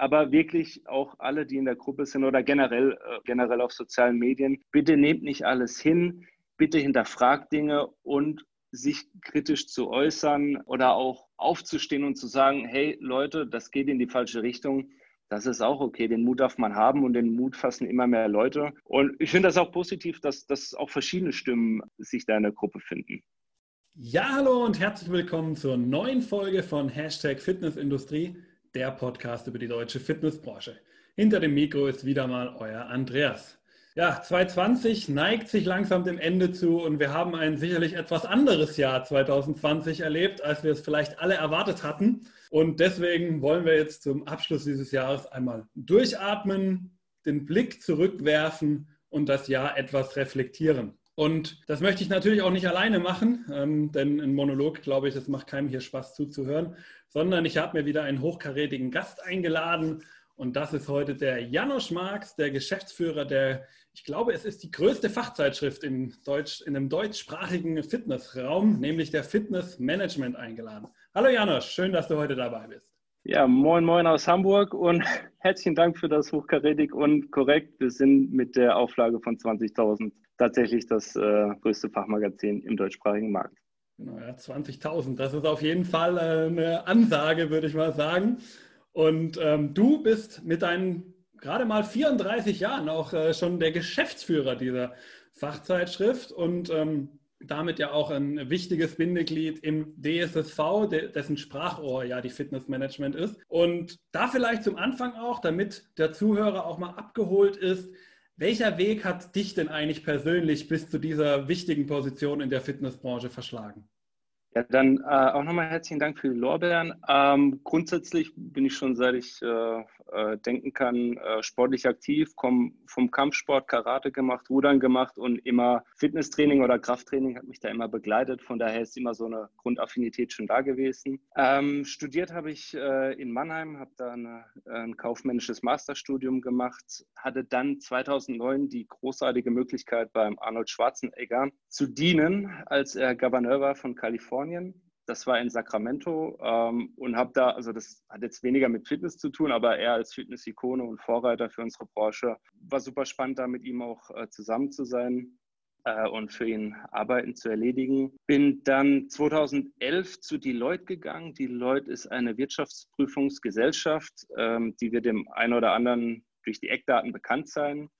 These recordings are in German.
aber wirklich auch alle, die in der Gruppe sind oder generell, äh, generell auf sozialen Medien, bitte nehmt nicht alles hin, bitte hinterfragt Dinge und sich kritisch zu äußern oder auch aufzustehen und zu sagen, hey Leute, das geht in die falsche Richtung. Das ist auch okay. Den Mut darf man haben und den Mut fassen immer mehr Leute. Und ich finde das auch positiv, dass, dass auch verschiedene Stimmen sich da in der Gruppe finden. Ja, hallo und herzlich willkommen zur neuen Folge von Hashtag Fitnessindustrie, der Podcast über die deutsche Fitnessbranche. Hinter dem Mikro ist wieder mal euer Andreas. Ja, 2020 neigt sich langsam dem Ende zu und wir haben ein sicherlich etwas anderes Jahr 2020 erlebt, als wir es vielleicht alle erwartet hatten. Und deswegen wollen wir jetzt zum Abschluss dieses Jahres einmal durchatmen, den Blick zurückwerfen und das Jahr etwas reflektieren. Und das möchte ich natürlich auch nicht alleine machen, ähm, denn ein Monolog, glaube ich, das macht keinem hier Spaß zuzuhören, sondern ich habe mir wieder einen hochkarätigen Gast eingeladen und das ist heute der Janosch Marx, der Geschäftsführer der, ich glaube, es ist die größte Fachzeitschrift in, Deutsch, in einem deutschsprachigen Fitnessraum, nämlich der Fitness Management eingeladen. Hallo Janosch, schön, dass du heute dabei bist. Ja, moin, moin aus Hamburg und herzlichen Dank für das hochkarätig und korrekt. Wir sind mit der Auflage von 20.000 tatsächlich das äh, größte Fachmagazin im deutschsprachigen Markt. Genau, ja, 20.000. Das ist auf jeden Fall äh, eine Ansage, würde ich mal sagen. Und ähm, du bist mit deinen gerade mal 34 Jahren auch äh, schon der Geschäftsführer dieser Fachzeitschrift und ähm, damit ja auch ein wichtiges Bindeglied im DSSV, dessen Sprachrohr ja die Fitnessmanagement ist. Und da vielleicht zum Anfang auch, damit der Zuhörer auch mal abgeholt ist, welcher Weg hat dich denn eigentlich persönlich bis zu dieser wichtigen Position in der Fitnessbranche verschlagen? Ja, dann äh, auch nochmal herzlichen Dank für die Lorbeeren. Ähm, grundsätzlich bin ich schon seit ich äh, äh, denken kann, äh, sportlich aktiv, komme vom Kampfsport, Karate gemacht, Rudern gemacht und immer Fitnesstraining oder Krafttraining hat mich da immer begleitet. Von daher ist immer so eine Grundaffinität schon da gewesen. Ähm, studiert habe ich äh, in Mannheim, habe da eine, ein kaufmännisches Masterstudium gemacht, hatte dann 2009 die großartige Möglichkeit beim Arnold Schwarzenegger zu dienen, als er Gouverneur war von Kalifornien das war in Sacramento ähm, und habe da, also das hat jetzt weniger mit Fitness zu tun, aber er als Fitness-Ikone und Vorreiter für unsere Branche war super spannend, da mit ihm auch äh, zusammen zu sein äh, und für ihn Arbeiten zu erledigen. Bin dann 2011 zu Deloitte gegangen. Deloitte ist eine Wirtschaftsprüfungsgesellschaft, ähm, die wir dem einen oder anderen durch die Eckdaten bekannt sein.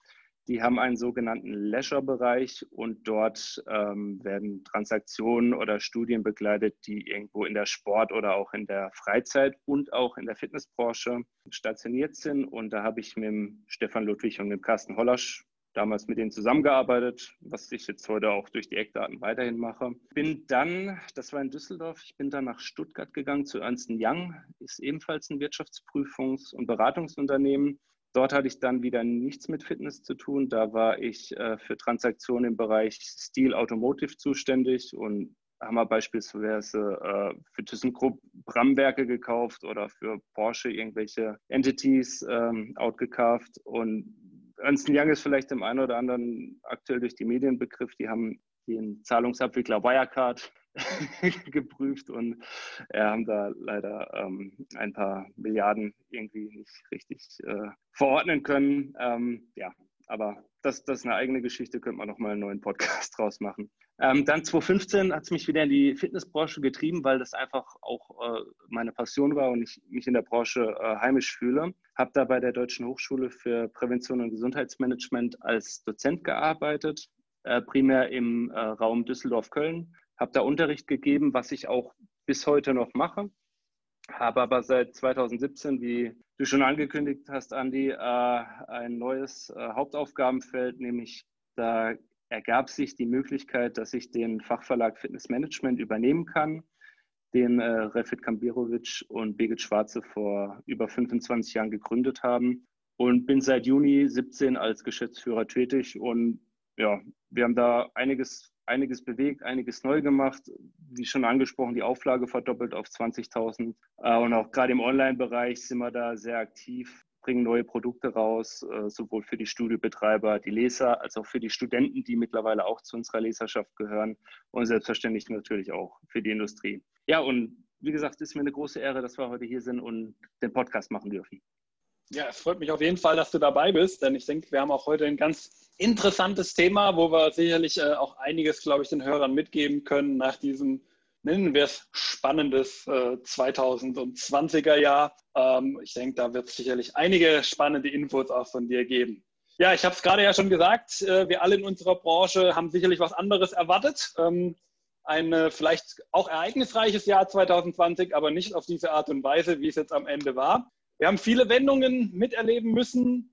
Die haben einen sogenannten Leisure-Bereich und dort ähm, werden Transaktionen oder Studien begleitet, die irgendwo in der Sport- oder auch in der Freizeit und auch in der Fitnessbranche stationiert sind. Und da habe ich mit dem Stefan Ludwig und dem Carsten Hollasch damals mit denen zusammengearbeitet, was ich jetzt heute auch durch die Eckdaten weiterhin mache. Bin dann, das war in Düsseldorf, ich bin dann nach Stuttgart gegangen zu Ernst Young, ist ebenfalls ein Wirtschaftsprüfungs- und Beratungsunternehmen Dort hatte ich dann wieder nichts mit Fitness zu tun. Da war ich äh, für Transaktionen im Bereich Steel Automotive zuständig und haben wir beispielsweise äh, für ThyssenKrupp Bramwerke gekauft oder für Porsche irgendwelche Entities ähm, outgekauft. Und Ernst Young ist vielleicht dem einen oder anderen aktuell durch die Medien Begriff. Die haben den Zahlungsabwickler Wirecard geprüft und äh, haben da leider ähm, ein paar Milliarden irgendwie nicht richtig äh, verordnen können. Ähm, ja, aber das, das ist eine eigene Geschichte, könnte man nochmal einen neuen Podcast draus machen. Ähm, dann 2015 hat es mich wieder in die Fitnessbranche getrieben, weil das einfach auch äh, meine Passion war und ich mich in der Branche äh, heimisch fühle. Habe da bei der Deutschen Hochschule für Prävention und Gesundheitsmanagement als Dozent gearbeitet, äh, primär im äh, Raum Düsseldorf-Köln habe da Unterricht gegeben, was ich auch bis heute noch mache. Habe aber seit 2017, wie du schon angekündigt hast, Andi, äh, ein neues äh, Hauptaufgabenfeld, nämlich da ergab sich die Möglichkeit, dass ich den Fachverlag Fitness Management übernehmen kann, den äh, Refit Kambirovic und Birgit Schwarze vor über 25 Jahren gegründet haben und bin seit Juni 17 als Geschäftsführer tätig und ja, wir haben da einiges einiges bewegt, einiges neu gemacht. Wie schon angesprochen, die Auflage verdoppelt auf 20.000. Äh, und auch gerade im Online-Bereich sind wir da sehr aktiv, bringen neue Produkte raus, äh, sowohl für die Studiobetreiber, die Leser, als auch für die Studenten, die mittlerweile auch zu unserer Leserschaft gehören und selbstverständlich natürlich auch für die Industrie. Ja, und wie gesagt, ist mir eine große Ehre, dass wir heute hier sind und den Podcast machen dürfen. Ja, es freut mich auf jeden Fall, dass du dabei bist, denn ich denke, wir haben auch heute ein ganz interessantes Thema, wo wir sicherlich äh, auch einiges, glaube ich, den Hörern mitgeben können nach diesem, nennen wir es, spannendes äh, 2020er Jahr. Ähm, ich denke, da wird es sicherlich einige spannende Infos auch von dir geben. Ja, ich habe es gerade ja schon gesagt, äh, wir alle in unserer Branche haben sicherlich was anderes erwartet. Ähm, ein äh, vielleicht auch ereignisreiches Jahr 2020, aber nicht auf diese Art und Weise, wie es jetzt am Ende war. Wir haben viele Wendungen miterleben müssen.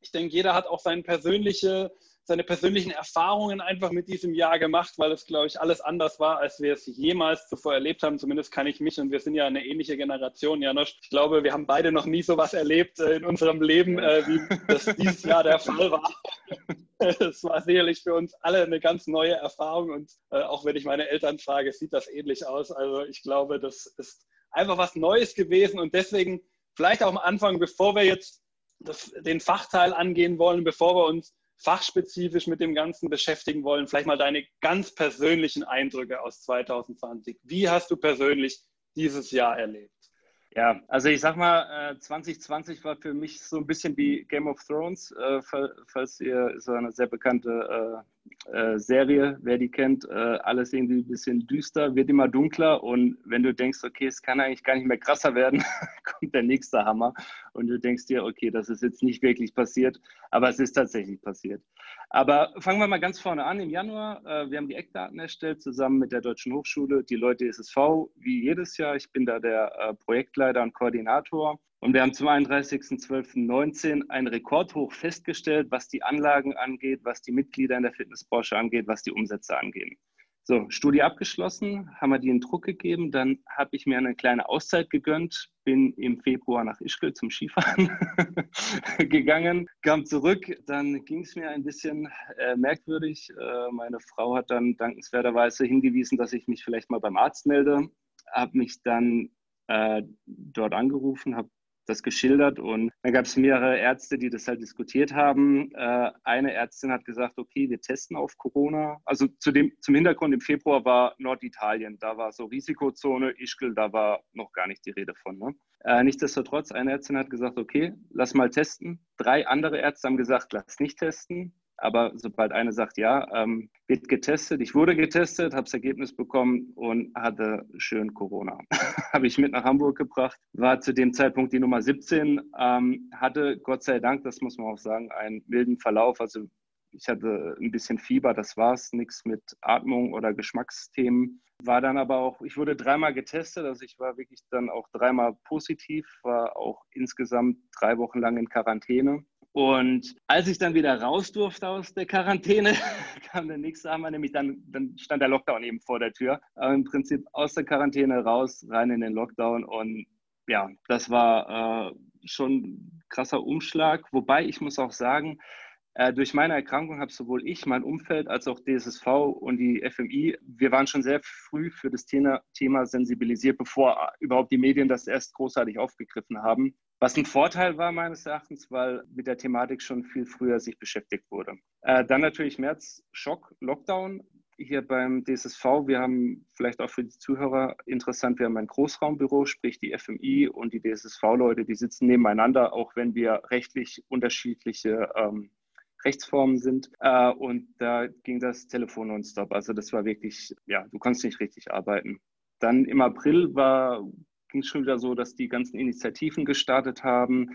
Ich denke, jeder hat auch seine, persönliche, seine persönlichen Erfahrungen einfach mit diesem Jahr gemacht, weil es, glaube ich, alles anders war, als wir es jemals zuvor erlebt haben. Zumindest kann ich mich und wir sind ja eine ähnliche Generation, Janosch. Ich glaube, wir haben beide noch nie so was erlebt äh, in unserem Leben, äh, wie das dieses Jahr der Fall war. Es war sicherlich für uns alle eine ganz neue Erfahrung und äh, auch wenn ich meine Eltern frage, sieht das ähnlich aus. Also ich glaube, das ist einfach was Neues gewesen und deswegen vielleicht auch am Anfang, bevor wir jetzt das, den Fachteil angehen wollen, bevor wir uns fachspezifisch mit dem Ganzen beschäftigen wollen, vielleicht mal deine ganz persönlichen Eindrücke aus 2020. Wie hast du persönlich dieses Jahr erlebt? Ja, also ich sag mal, 2020 äh, war für mich so ein bisschen wie Game of Thrones, äh, falls ihr so eine sehr bekannte äh, Serie, wer die kennt, alles irgendwie ein bisschen düster, wird immer dunkler und wenn du denkst, okay, es kann eigentlich gar nicht mehr krasser werden, kommt der nächste Hammer und du denkst dir, okay, das ist jetzt nicht wirklich passiert, aber es ist tatsächlich passiert. Aber fangen wir mal ganz vorne an. Im Januar, wir haben die Eckdaten erstellt zusammen mit der Deutschen Hochschule, die Leute SSV, wie jedes Jahr. Ich bin da der Projektleiter Projektleiter und Koordinator. Und wir haben zum 31.12.19 ein Rekordhoch festgestellt, was die Anlagen angeht, was die Mitglieder in der Fitnessbranche angeht, was die Umsätze angeht. So, Studie abgeschlossen, haben wir die in Druck gegeben. Dann habe ich mir eine kleine Auszeit gegönnt, bin im Februar nach Ischgl zum Skifahren gegangen, kam zurück. Dann ging es mir ein bisschen äh, merkwürdig. Äh, meine Frau hat dann dankenswerterweise hingewiesen, dass ich mich vielleicht mal beim Arzt melde. Habe mich dann äh, dort angerufen, habe das geschildert und dann gab es mehrere Ärzte, die das halt diskutiert haben. Äh, eine Ärztin hat gesagt, okay, wir testen auf Corona. Also zu dem, zum Hintergrund, im Februar war Norditalien, da war so Risikozone, Ischgl, da war noch gar nicht die Rede von. Ne? Äh, nichtsdestotrotz, eine Ärztin hat gesagt, okay, lass mal testen. Drei andere Ärzte haben gesagt, lass nicht testen. Aber sobald eine sagt, ja, ähm, wird getestet, ich wurde getestet, habe das Ergebnis bekommen und hatte schön Corona. habe ich mit nach Hamburg gebracht, war zu dem Zeitpunkt die Nummer 17, ähm, hatte Gott sei Dank, das muss man auch sagen, einen milden Verlauf. Also ich hatte ein bisschen Fieber, das war es, nichts mit Atmung oder Geschmacksthemen. War dann aber auch, ich wurde dreimal getestet, also ich war wirklich dann auch dreimal positiv, war auch insgesamt drei Wochen lang in Quarantäne. Und als ich dann wieder raus durfte aus der Quarantäne, kam der nächste Hammer, nämlich dann, dann stand der Lockdown eben vor der Tür. Aber im Prinzip aus der Quarantäne raus, rein in den Lockdown. Und ja, das war äh, schon ein krasser Umschlag. Wobei ich muss auch sagen, äh, durch meine Erkrankung habe sowohl ich, mein Umfeld, als auch DSSV und die FMI, wir waren schon sehr früh für das Thema, Thema sensibilisiert, bevor überhaupt die Medien das erst großartig aufgegriffen haben. Was ein Vorteil war meines Erachtens, weil mit der Thematik schon viel früher sich beschäftigt wurde. Äh, dann natürlich März, Schock, Lockdown. Hier beim DSSV, wir haben vielleicht auch für die Zuhörer interessant, wir haben ein Großraumbüro, sprich die FMI und die DSSV-Leute, die sitzen nebeneinander, auch wenn wir rechtlich unterschiedliche ähm, Rechtsformen sind. Äh, und da ging das Telefon nonstop. Also das war wirklich, ja, du konntest nicht richtig arbeiten. Dann im April war ging es schon wieder so, dass die ganzen Initiativen gestartet haben.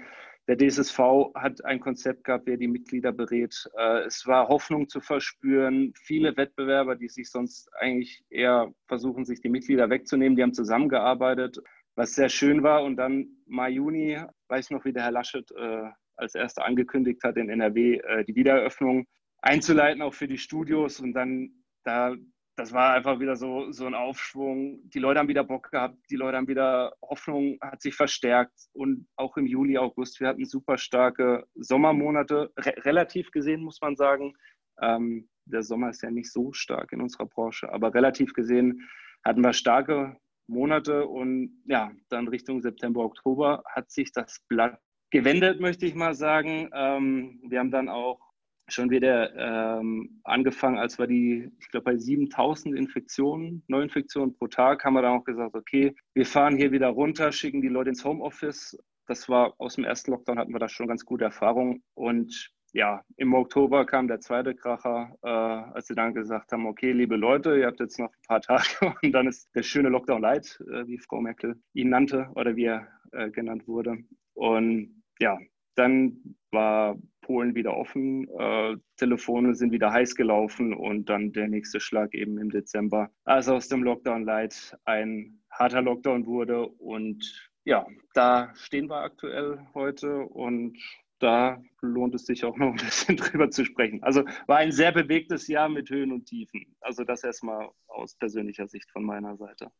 Der DSSV hat ein Konzept gehabt, wer die Mitglieder berät. Äh, es war Hoffnung zu verspüren. Viele Wettbewerber, die sich sonst eigentlich eher versuchen, sich die Mitglieder wegzunehmen, die haben zusammengearbeitet, was sehr schön war. Und dann Mai, Juni, weiß ich noch, wie der Herr Laschet äh, als erster angekündigt hat, in NRW äh, die Wiedereröffnung einzuleiten, auch für die Studios. Und dann da das war einfach wieder so, so ein Aufschwung. Die Leute haben wieder Bock gehabt, die Leute haben wieder Hoffnung, hat sich verstärkt. Und auch im Juli, August, wir hatten super starke Sommermonate, re relativ gesehen, muss man sagen. Ähm, der Sommer ist ja nicht so stark in unserer Branche, aber relativ gesehen hatten wir starke Monate und ja, dann Richtung September, Oktober hat sich das Blatt gewendet, möchte ich mal sagen. Ähm, wir haben dann auch schon wieder ähm, angefangen, als wir die, ich glaube, bei 7000 Infektionen, Neuinfektionen pro Tag, haben wir dann auch gesagt, okay, wir fahren hier wieder runter, schicken die Leute ins Homeoffice. das war aus dem ersten Lockdown hatten wir da schon ganz gute Erfahrungen. Und ja, im Oktober kam der zweite Kracher, äh, als sie dann gesagt haben, okay, liebe Leute, ihr habt jetzt noch ein paar Tage und dann ist der schöne Lockdown light, äh, wie Frau Merkel ihn nannte oder wie er äh, genannt wurde. Und ja, dann war Polen wieder offen, äh, Telefone sind wieder heiß gelaufen und dann der nächste Schlag eben im Dezember, als aus dem Lockdown Light ein harter Lockdown wurde. Und ja, da stehen wir aktuell heute und da lohnt es sich auch noch ein bisschen drüber zu sprechen. Also war ein sehr bewegtes Jahr mit Höhen und Tiefen. Also das erstmal aus persönlicher Sicht von meiner Seite.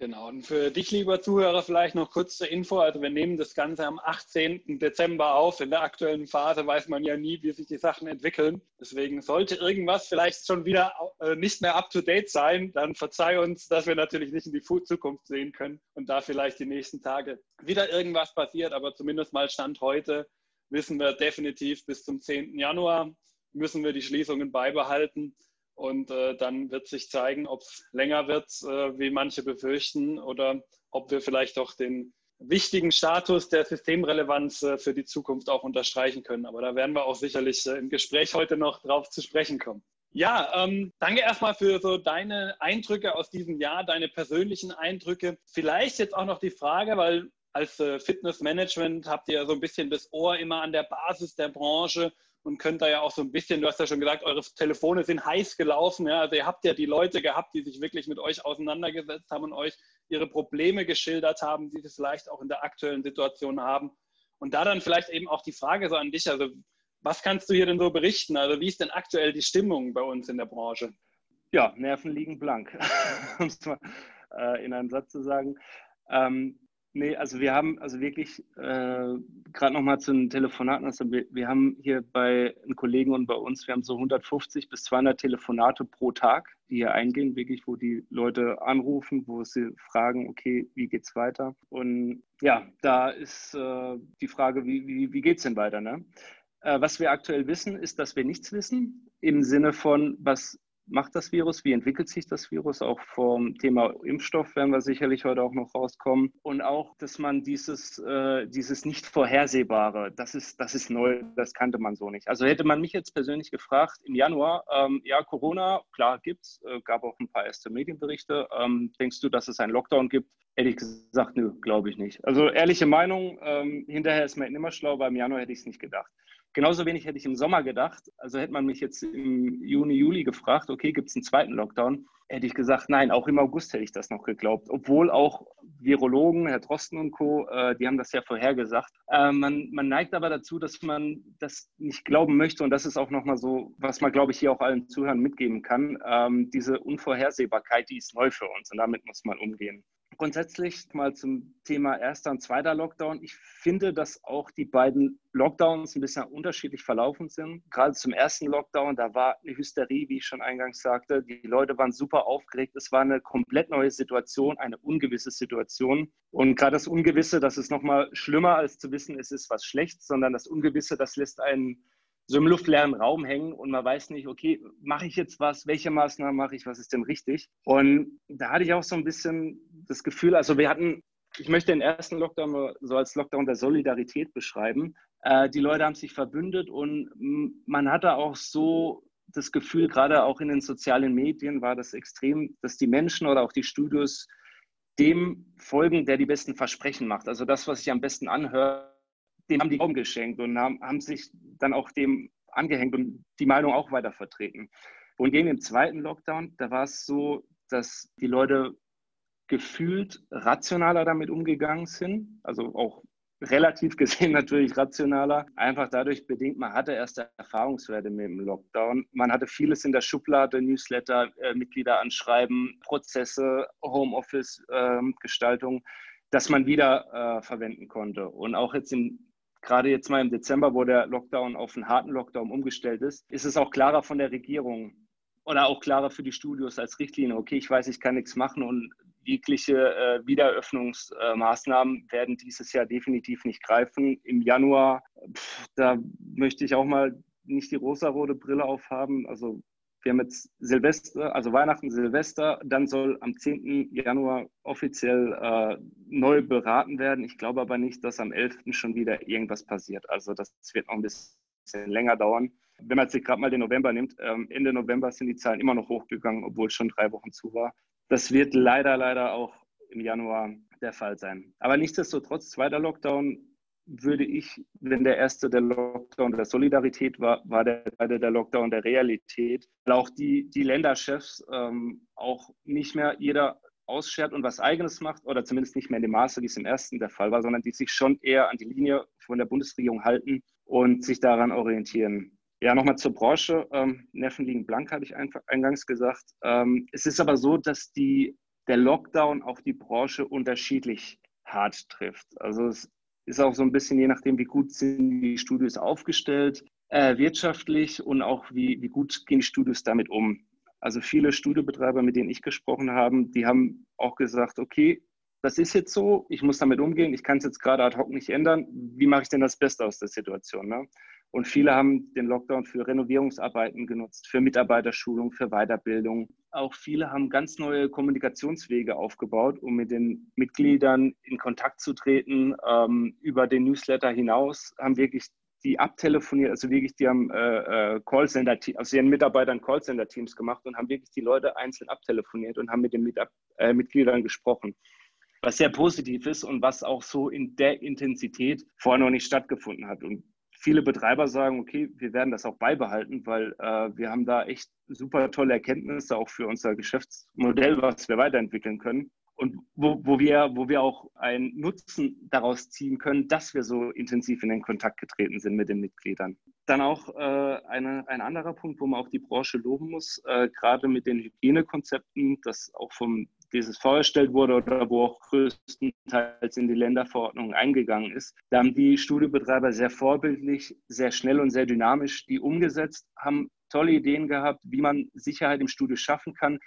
Genau, und für dich, lieber Zuhörer, vielleicht noch kurz zur Info. Also wir nehmen das Ganze am 18. Dezember auf. In der aktuellen Phase weiß man ja nie, wie sich die Sachen entwickeln. Deswegen sollte irgendwas vielleicht schon wieder äh, nicht mehr up-to-date sein, dann verzeih uns, dass wir natürlich nicht in die Zukunft sehen können und da vielleicht die nächsten Tage wieder irgendwas passiert. Aber zumindest mal Stand heute wissen wir definitiv bis zum 10. Januar müssen wir die Schließungen beibehalten. Und äh, dann wird sich zeigen, ob es länger wird, äh, wie manche befürchten, oder ob wir vielleicht auch den wichtigen Status der Systemrelevanz äh, für die Zukunft auch unterstreichen können. Aber da werden wir auch sicherlich äh, im Gespräch heute noch drauf zu sprechen kommen. Ja, ähm, danke erstmal für so deine Eindrücke aus diesem Jahr, deine persönlichen Eindrücke. Vielleicht jetzt auch noch die Frage, weil als äh, Fitnessmanagement habt ihr ja so ein bisschen das Ohr immer an der Basis der Branche und könnt da ja auch so ein bisschen, du hast ja schon gesagt, eure Telefone sind heiß gelaufen. Ja? Also ihr habt ja die Leute gehabt, die sich wirklich mit euch auseinandergesetzt haben und euch ihre Probleme geschildert haben, die sie vielleicht auch in der aktuellen Situation haben. Und da dann vielleicht eben auch die Frage so an dich, also was kannst du hier denn so berichten? Also wie ist denn aktuell die Stimmung bei uns in der Branche? Ja, Nerven liegen blank, um es mal äh, in einem Satz zu sagen. Ähm, Nee, also wir haben also wirklich äh, gerade nochmal zu den Telefonaten, also wir, wir, haben hier bei einem Kollegen und bei uns, wir haben so 150 bis 200 Telefonate pro Tag, die hier eingehen, wirklich, wo die Leute anrufen, wo sie fragen, okay, wie geht's weiter? Und ja, da ist äh, die Frage, wie, wie, wie geht's denn weiter? Ne? Äh, was wir aktuell wissen, ist, dass wir nichts wissen im Sinne von, was macht das Virus, wie entwickelt sich das Virus. Auch vom Thema Impfstoff werden wir sicherlich heute auch noch rauskommen. Und auch, dass man dieses, äh, dieses nicht vorhersehbare, das ist, das ist neu, das kannte man so nicht. Also hätte man mich jetzt persönlich gefragt im Januar, ähm, ja, Corona, klar gibt's, äh, gab auch ein paar erste Medienberichte. Ähm, denkst du, dass es einen Lockdown gibt? Ehrlich gesagt, nö, glaube ich nicht. Also ehrliche Meinung, ähm, hinterher ist man immer schlau, aber im Januar hätte ich es nicht gedacht. Genauso wenig hätte ich im Sommer gedacht. Also hätte man mich jetzt im Juni, Juli gefragt, okay, gibt es einen zweiten Lockdown? Hätte ich gesagt, nein, auch im August hätte ich das noch geglaubt. Obwohl auch Virologen, Herr Drosten und Co., äh, die haben das ja vorhergesagt. Äh, man, man neigt aber dazu, dass man das nicht glauben möchte. Und das ist auch nochmal so, was man, glaube ich, hier auch allen Zuhörern mitgeben kann. Ähm, diese Unvorhersehbarkeit, die ist neu für uns und damit muss man umgehen grundsätzlich mal zum Thema erster und zweiter Lockdown. Ich finde, dass auch die beiden Lockdowns ein bisschen unterschiedlich verlaufen sind. Gerade zum ersten Lockdown, da war eine Hysterie, wie ich schon eingangs sagte. Die Leute waren super aufgeregt. Es war eine komplett neue Situation, eine ungewisse Situation. Und gerade das Ungewisse, das ist nochmal schlimmer als zu wissen, es ist was Schlechtes, sondern das Ungewisse, das lässt einen so im luftleeren Raum hängen und man weiß nicht, okay, mache ich jetzt was, welche Maßnahmen mache ich, was ist denn richtig? Und da hatte ich auch so ein bisschen das Gefühl, also wir hatten, ich möchte den ersten Lockdown so als Lockdown der Solidarität beschreiben. Äh, die Leute haben sich verbündet und man hatte auch so das Gefühl, gerade auch in den sozialen Medien war das extrem, dass die Menschen oder auch die Studios dem folgen, der die besten Versprechen macht. Also das, was sich am besten anhört, dem haben die Raum geschenkt und haben, haben sich dann auch dem angehängt und die Meinung auch weiter vertreten. Und gegen den zweiten Lockdown, da war es so, dass die Leute gefühlt rationaler damit umgegangen sind, also auch relativ gesehen natürlich rationaler, einfach dadurch bedingt, man hatte erste Erfahrungswerte mit dem Lockdown. Man hatte vieles in der Schublade, Newsletter, äh, Mitglieder anschreiben, Prozesse, Homeoffice-Gestaltung, ähm, äh, dass man wieder äh, verwenden konnte. Und auch jetzt im gerade jetzt mal im Dezember, wo der Lockdown auf einen harten Lockdown umgestellt ist, ist es auch klarer von der Regierung oder auch klarer für die Studios als Richtlinie. Okay, ich weiß, ich kann nichts machen und jegliche äh, Wiedereröffnungsmaßnahmen äh, werden dieses Jahr definitiv nicht greifen. Im Januar, pff, da möchte ich auch mal nicht die rosarote Brille aufhaben. Also wir haben jetzt Silvester, also Weihnachten, Silvester, dann soll am 10. Januar offiziell äh, neu beraten werden. Ich glaube aber nicht, dass am 11. schon wieder irgendwas passiert. Also das wird noch ein bisschen länger dauern. Wenn man sich gerade mal den November nimmt, ähm, Ende November sind die Zahlen immer noch hochgegangen, obwohl es schon drei Wochen zu war. Das wird leider, leider auch im Januar der Fall sein. Aber nichtsdestotrotz, zweiter Lockdown, würde ich, wenn der erste der Lockdown der Solidarität war, war der zweite der Lockdown der Realität, weil auch die, die Länderchefs ähm, auch nicht mehr jeder ausschert und was Eigenes macht oder zumindest nicht mehr in dem Maße, wie es im ersten der Fall war, sondern die sich schon eher an die Linie von der Bundesregierung halten und sich daran orientieren. Ja, nochmal zur Branche. Ähm, Nerven liegen blank, hatte ich eingangs gesagt. Ähm, es ist aber so, dass die, der Lockdown auf die Branche unterschiedlich hart trifft. Also es ist auch so ein bisschen je nachdem, wie gut sind die Studios aufgestellt, äh, wirtschaftlich und auch wie, wie gut gehen die Studios damit um. Also viele Studiobetreiber, mit denen ich gesprochen habe, die haben auch gesagt, okay, das ist jetzt so, ich muss damit umgehen, ich kann es jetzt gerade ad hoc nicht ändern. Wie mache ich denn das Beste aus der Situation? Ne? Und viele haben den Lockdown für Renovierungsarbeiten genutzt, für Mitarbeiterschulung, für Weiterbildung. Auch viele haben ganz neue Kommunikationswege aufgebaut, um mit den Mitgliedern in Kontakt zu treten. Ähm, über den Newsletter hinaus haben wirklich die abtelefoniert, also wirklich, die haben äh, äh Callcenter, also ihren Mitarbeitern Callcenter-Teams gemacht und haben wirklich die Leute einzeln abtelefoniert und haben mit den Mitab äh, Mitgliedern gesprochen. Was sehr positiv ist und was auch so in der Intensität vorher noch nicht stattgefunden hat. Und viele Betreiber sagen, okay, wir werden das auch beibehalten, weil äh, wir haben da echt super tolle Erkenntnisse auch für unser Geschäftsmodell, was wir weiterentwickeln können. Und wo, wo, wir, wo wir auch einen Nutzen daraus ziehen können, dass wir so intensiv in den Kontakt getreten sind mit den Mitgliedern. Dann auch äh, eine, ein anderer Punkt, wo man auch die Branche loben muss, äh, gerade mit den Hygienekonzepten, das auch vom dieses vorgestellt wurde oder wo auch größtenteils in die Länderverordnung eingegangen ist. Da haben die Studiobetreiber sehr vorbildlich, sehr schnell und sehr dynamisch die umgesetzt, haben tolle Ideen gehabt, wie man Sicherheit im Studio schaffen kann.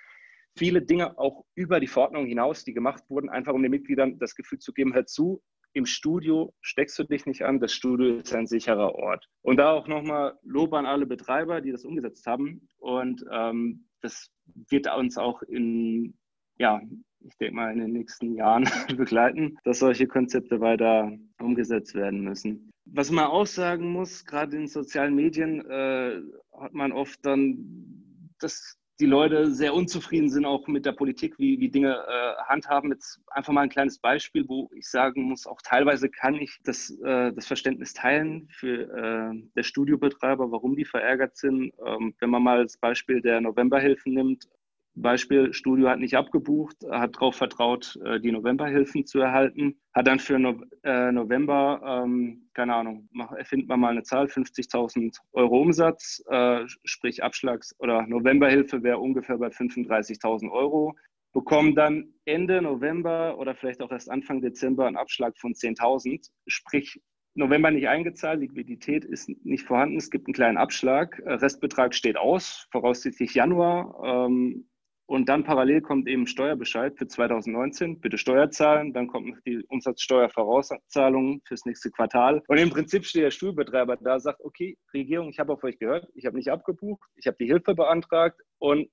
Viele Dinge auch über die Verordnung hinaus, die gemacht wurden, einfach um den Mitgliedern das Gefühl zu geben, hör zu, im Studio steckst du dich nicht an, das Studio ist ein sicherer Ort. Und da auch nochmal Lob an alle Betreiber, die das umgesetzt haben. Und ähm, das wird uns auch in ja, ich denke mal, in den nächsten Jahren begleiten, dass solche Konzepte weiter umgesetzt werden müssen. Was man auch sagen muss, gerade in sozialen Medien äh, hat man oft dann, dass die Leute sehr unzufrieden sind auch mit der Politik, wie, wie Dinge äh, handhaben. Jetzt einfach mal ein kleines Beispiel, wo ich sagen muss, auch teilweise kann ich das, äh, das Verständnis teilen für äh, der Studiobetreiber, warum die verärgert sind. Ähm, wenn man mal das Beispiel der Novemberhilfen nimmt, Beispiel, Studio hat nicht abgebucht, hat darauf vertraut, äh, die Novemberhilfen zu erhalten, hat dann für äh, November, ähm, keine Ahnung, erfinden wir mal eine Zahl, 50.000 Euro Umsatz, äh, sprich Abschlags- oder Novemberhilfe wäre ungefähr bei 35.000 Euro, bekommen dann Ende November oder vielleicht auch erst Anfang Dezember einen Abschlag von 10.000, sprich November nicht eingezahlt, Liquidität ist nicht vorhanden, es gibt einen kleinen Abschlag, Restbetrag steht aus, voraussichtlich Januar. Ähm, und dann parallel kommt eben Steuerbescheid für 2019, bitte Steuer zahlen. Dann kommt die Umsatzsteuervorauszahlung fürs nächste Quartal. Und im Prinzip steht der Stuhlbetreiber da, sagt, okay, Regierung, ich habe auf euch gehört, ich habe nicht abgebucht, ich habe die Hilfe beantragt. Und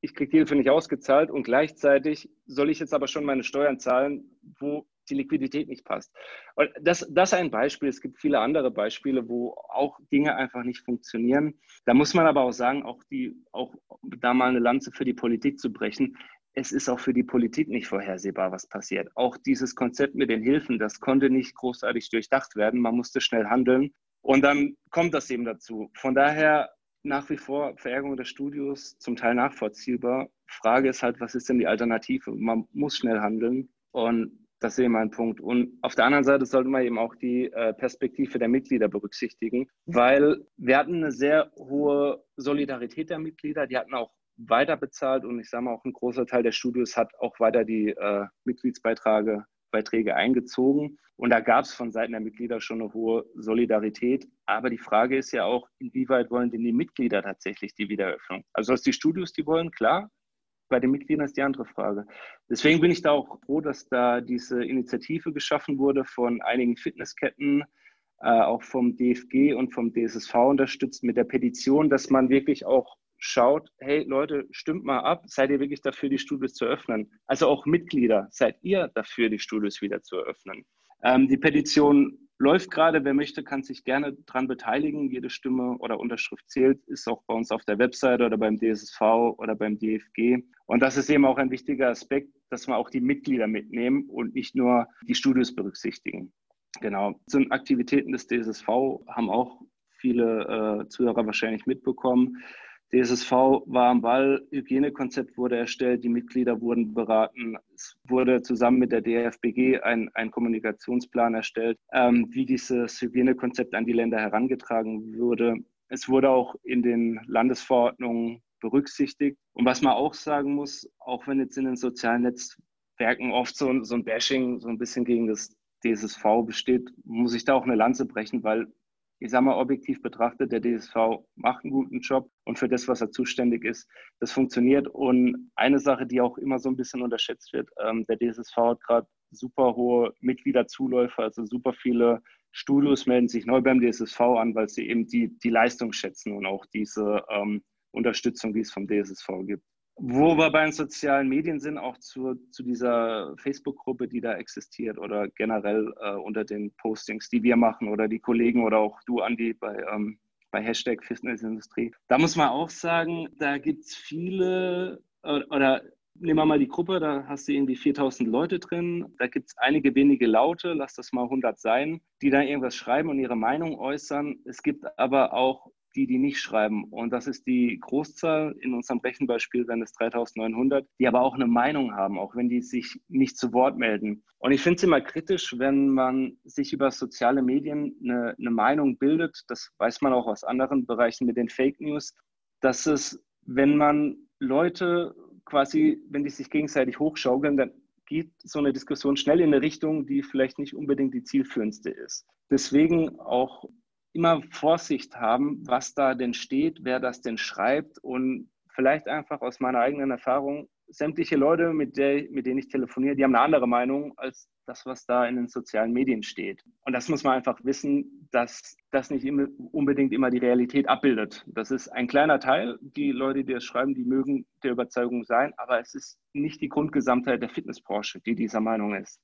ich kriege die Hilfe nicht ausgezahlt. Und gleichzeitig soll ich jetzt aber schon meine Steuern zahlen, wo die Liquidität nicht passt. Und das, das ein Beispiel. Es gibt viele andere Beispiele, wo auch Dinge einfach nicht funktionieren. Da muss man aber auch sagen, auch, die, auch da mal eine Lanze für die Politik zu brechen. Es ist auch für die Politik nicht vorhersehbar, was passiert. Auch dieses Konzept mit den Hilfen, das konnte nicht großartig durchdacht werden. Man musste schnell handeln. Und dann kommt das eben dazu. Von daher nach wie vor Verärgerung des Studios, zum Teil nachvollziehbar. Frage ist halt, was ist denn die Alternative? Man muss schnell handeln. Und das ist eben ein Punkt. Und auf der anderen Seite sollte man eben auch die äh, Perspektive der Mitglieder berücksichtigen, weil wir hatten eine sehr hohe Solidarität der Mitglieder. Die hatten auch weiter bezahlt und ich sage mal auch ein großer Teil der Studios hat auch weiter die äh, Mitgliedsbeiträge Beiträge eingezogen. Und da gab es von Seiten der Mitglieder schon eine hohe Solidarität. Aber die Frage ist ja auch, inwieweit wollen denn die Mitglieder tatsächlich die Wiedereröffnung? Also dass die Studios die wollen, klar, bei den Mitgliedern ist die andere Frage. Deswegen bin ich da auch froh, dass da diese Initiative geschaffen wurde von einigen Fitnessketten, äh, auch vom DFG und vom DSSV unterstützt mit der Petition, dass man wirklich auch schaut, hey Leute, stimmt mal ab, seid ihr wirklich dafür, die Studios zu öffnen? Also auch Mitglieder, seid ihr dafür, die Studios wieder zu öffnen? Ähm, die Petition läuft gerade. Wer möchte, kann sich gerne daran beteiligen. Jede Stimme oder Unterschrift zählt, ist auch bei uns auf der Webseite oder beim DSSV oder beim DFG. Und das ist eben auch ein wichtiger Aspekt, dass wir auch die Mitglieder mitnehmen und nicht nur die Studios berücksichtigen. Genau. Zu den Aktivitäten des DSSV haben auch viele äh, Zuhörer wahrscheinlich mitbekommen. DSSV war am Ball, Hygienekonzept wurde erstellt, die Mitglieder wurden beraten. Es wurde zusammen mit der DFBG ein, ein Kommunikationsplan erstellt, ähm, wie dieses Hygienekonzept an die Länder herangetragen würde. Es wurde auch in den Landesverordnungen berücksichtigt. Und was man auch sagen muss, auch wenn jetzt in den sozialen Netzwerken oft so, so ein Bashing so ein bisschen gegen das DSSV besteht, muss ich da auch eine Lanze brechen, weil ich sage mal objektiv betrachtet, der DSV macht einen guten Job und für das, was er zuständig ist, das funktioniert. Und eine Sache, die auch immer so ein bisschen unterschätzt wird, ähm, der DSV hat gerade super hohe Mitgliederzuläufe, also super viele Studios melden sich neu beim DSSV an, weil sie eben die, die Leistung schätzen und auch diese ähm, Unterstützung, die es vom DSSV gibt. Wo wir bei den sozialen Medien sind, auch zu, zu dieser Facebook-Gruppe, die da existiert oder generell äh, unter den Postings, die wir machen oder die Kollegen oder auch du, Andi, bei, ähm, bei Hashtag Fitnessindustrie. Da muss man auch sagen, da gibt es viele oder, oder nehmen wir mal die Gruppe, da hast du irgendwie 4000 Leute drin. Da gibt es einige wenige Laute, lass das mal 100 sein, die da irgendwas schreiben und ihre Meinung äußern. Es gibt aber auch die, die nicht schreiben. Und das ist die Großzahl. In unserem Rechenbeispiel wären es 3900, die aber auch eine Meinung haben, auch wenn die sich nicht zu Wort melden. Und ich finde es immer kritisch, wenn man sich über soziale Medien eine, eine Meinung bildet. Das weiß man auch aus anderen Bereichen mit den Fake News, dass es, wenn man Leute quasi, wenn die sich gegenseitig hochschaukeln, dann geht so eine Diskussion schnell in eine Richtung, die vielleicht nicht unbedingt die zielführendste ist. Deswegen auch immer Vorsicht haben, was da denn steht, wer das denn schreibt und vielleicht einfach aus meiner eigenen Erfahrung, sämtliche Leute, mit, der, mit denen ich telefoniere, die haben eine andere Meinung als das, was da in den sozialen Medien steht. Und das muss man einfach wissen, dass das nicht immer, unbedingt immer die Realität abbildet. Das ist ein kleiner Teil. Die Leute, die das schreiben, die mögen der Überzeugung sein, aber es ist nicht die Grundgesamtheit der Fitnessbranche, die dieser Meinung ist.